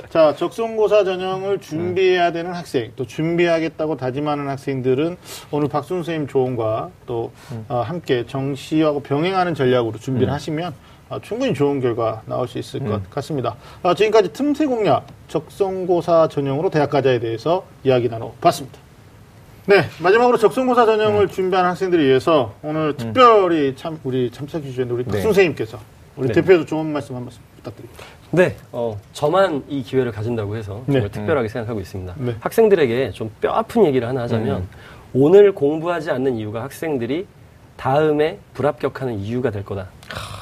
자, 적성고사 전형을 준비해야 되는 학생, 또 준비하겠다고 다짐하는 학생들은 오늘 박순 선생님 조언과 또 음. 어, 함께 정시하고 병행하는 전략으로 준비를 음. 하시면 어, 충분히 좋은 결과 나올 수 있을 음. 것 같습니다. 어, 지금까지 틈새 공략 적성고사 전형으로 대학 가자에 대해서 이야기 나눠봤습니다. 네, 마지막으로 적성고사 전형을 네. 준비하는 학생들을 위해서 오늘 음. 특별히 참 우리 참석해 주신 우리 박 네. 선생님께서 우리 네. 대표에서 좋은 말씀 한 말씀 부탁드립니다. 네, 어, 저만 이 기회를 가진다고 해서 정말 네. 특별하게 생각하고 있습니다. 네. 학생들에게 좀 뼈 아픈 얘기를 하나 하자면 음. 오늘 공부하지 않는 이유가 학생들이 다음에 불합격하는 이유가 될 거다.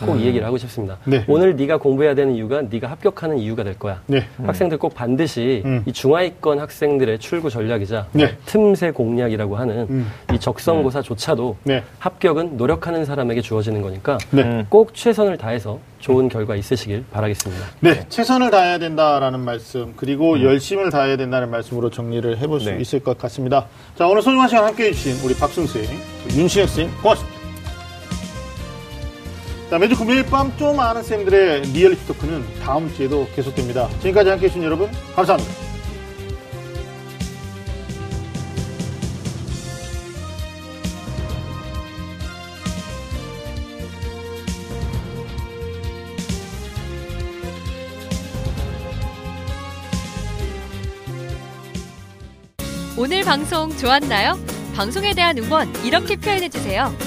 꼭이 음. 얘기를 하고 싶습니다. 네. 오늘 네가 공부해야 되는 이유가 네가 합격하는 이유가 될 거야. 네. 학생들 꼭 반드시 음. 이 중하위권 학생들의 출구 전략이자 네. 틈새 공략이라고 하는 음. 이 적성고사조차도 네. 합격은 노력하는 사람에게 주어지는 거니까 네. 꼭 최선을 다해서 좋은 결과 있으시길 바라겠습니다. 네, 최선을 다해야 된다라는 말씀 그리고 음. 열심을 다해야 된다는 말씀으로 정리를 해볼 수 네. 있을 것 같습니다. 자 오늘 소중한 시간 함께해 주신 우리 박승수 님, 윤신혁 쌤 고맙습니다. 자, 매주 금요일 밤 좀 아는 쌤들의 리얼리티 토크는 다음 주에도 계속됩니다. 지금까지 함께 해주신 여러분, 감사합니다. 오늘 방송 좋았나요? 방송에 대한 응원 이렇게 표현해주세요.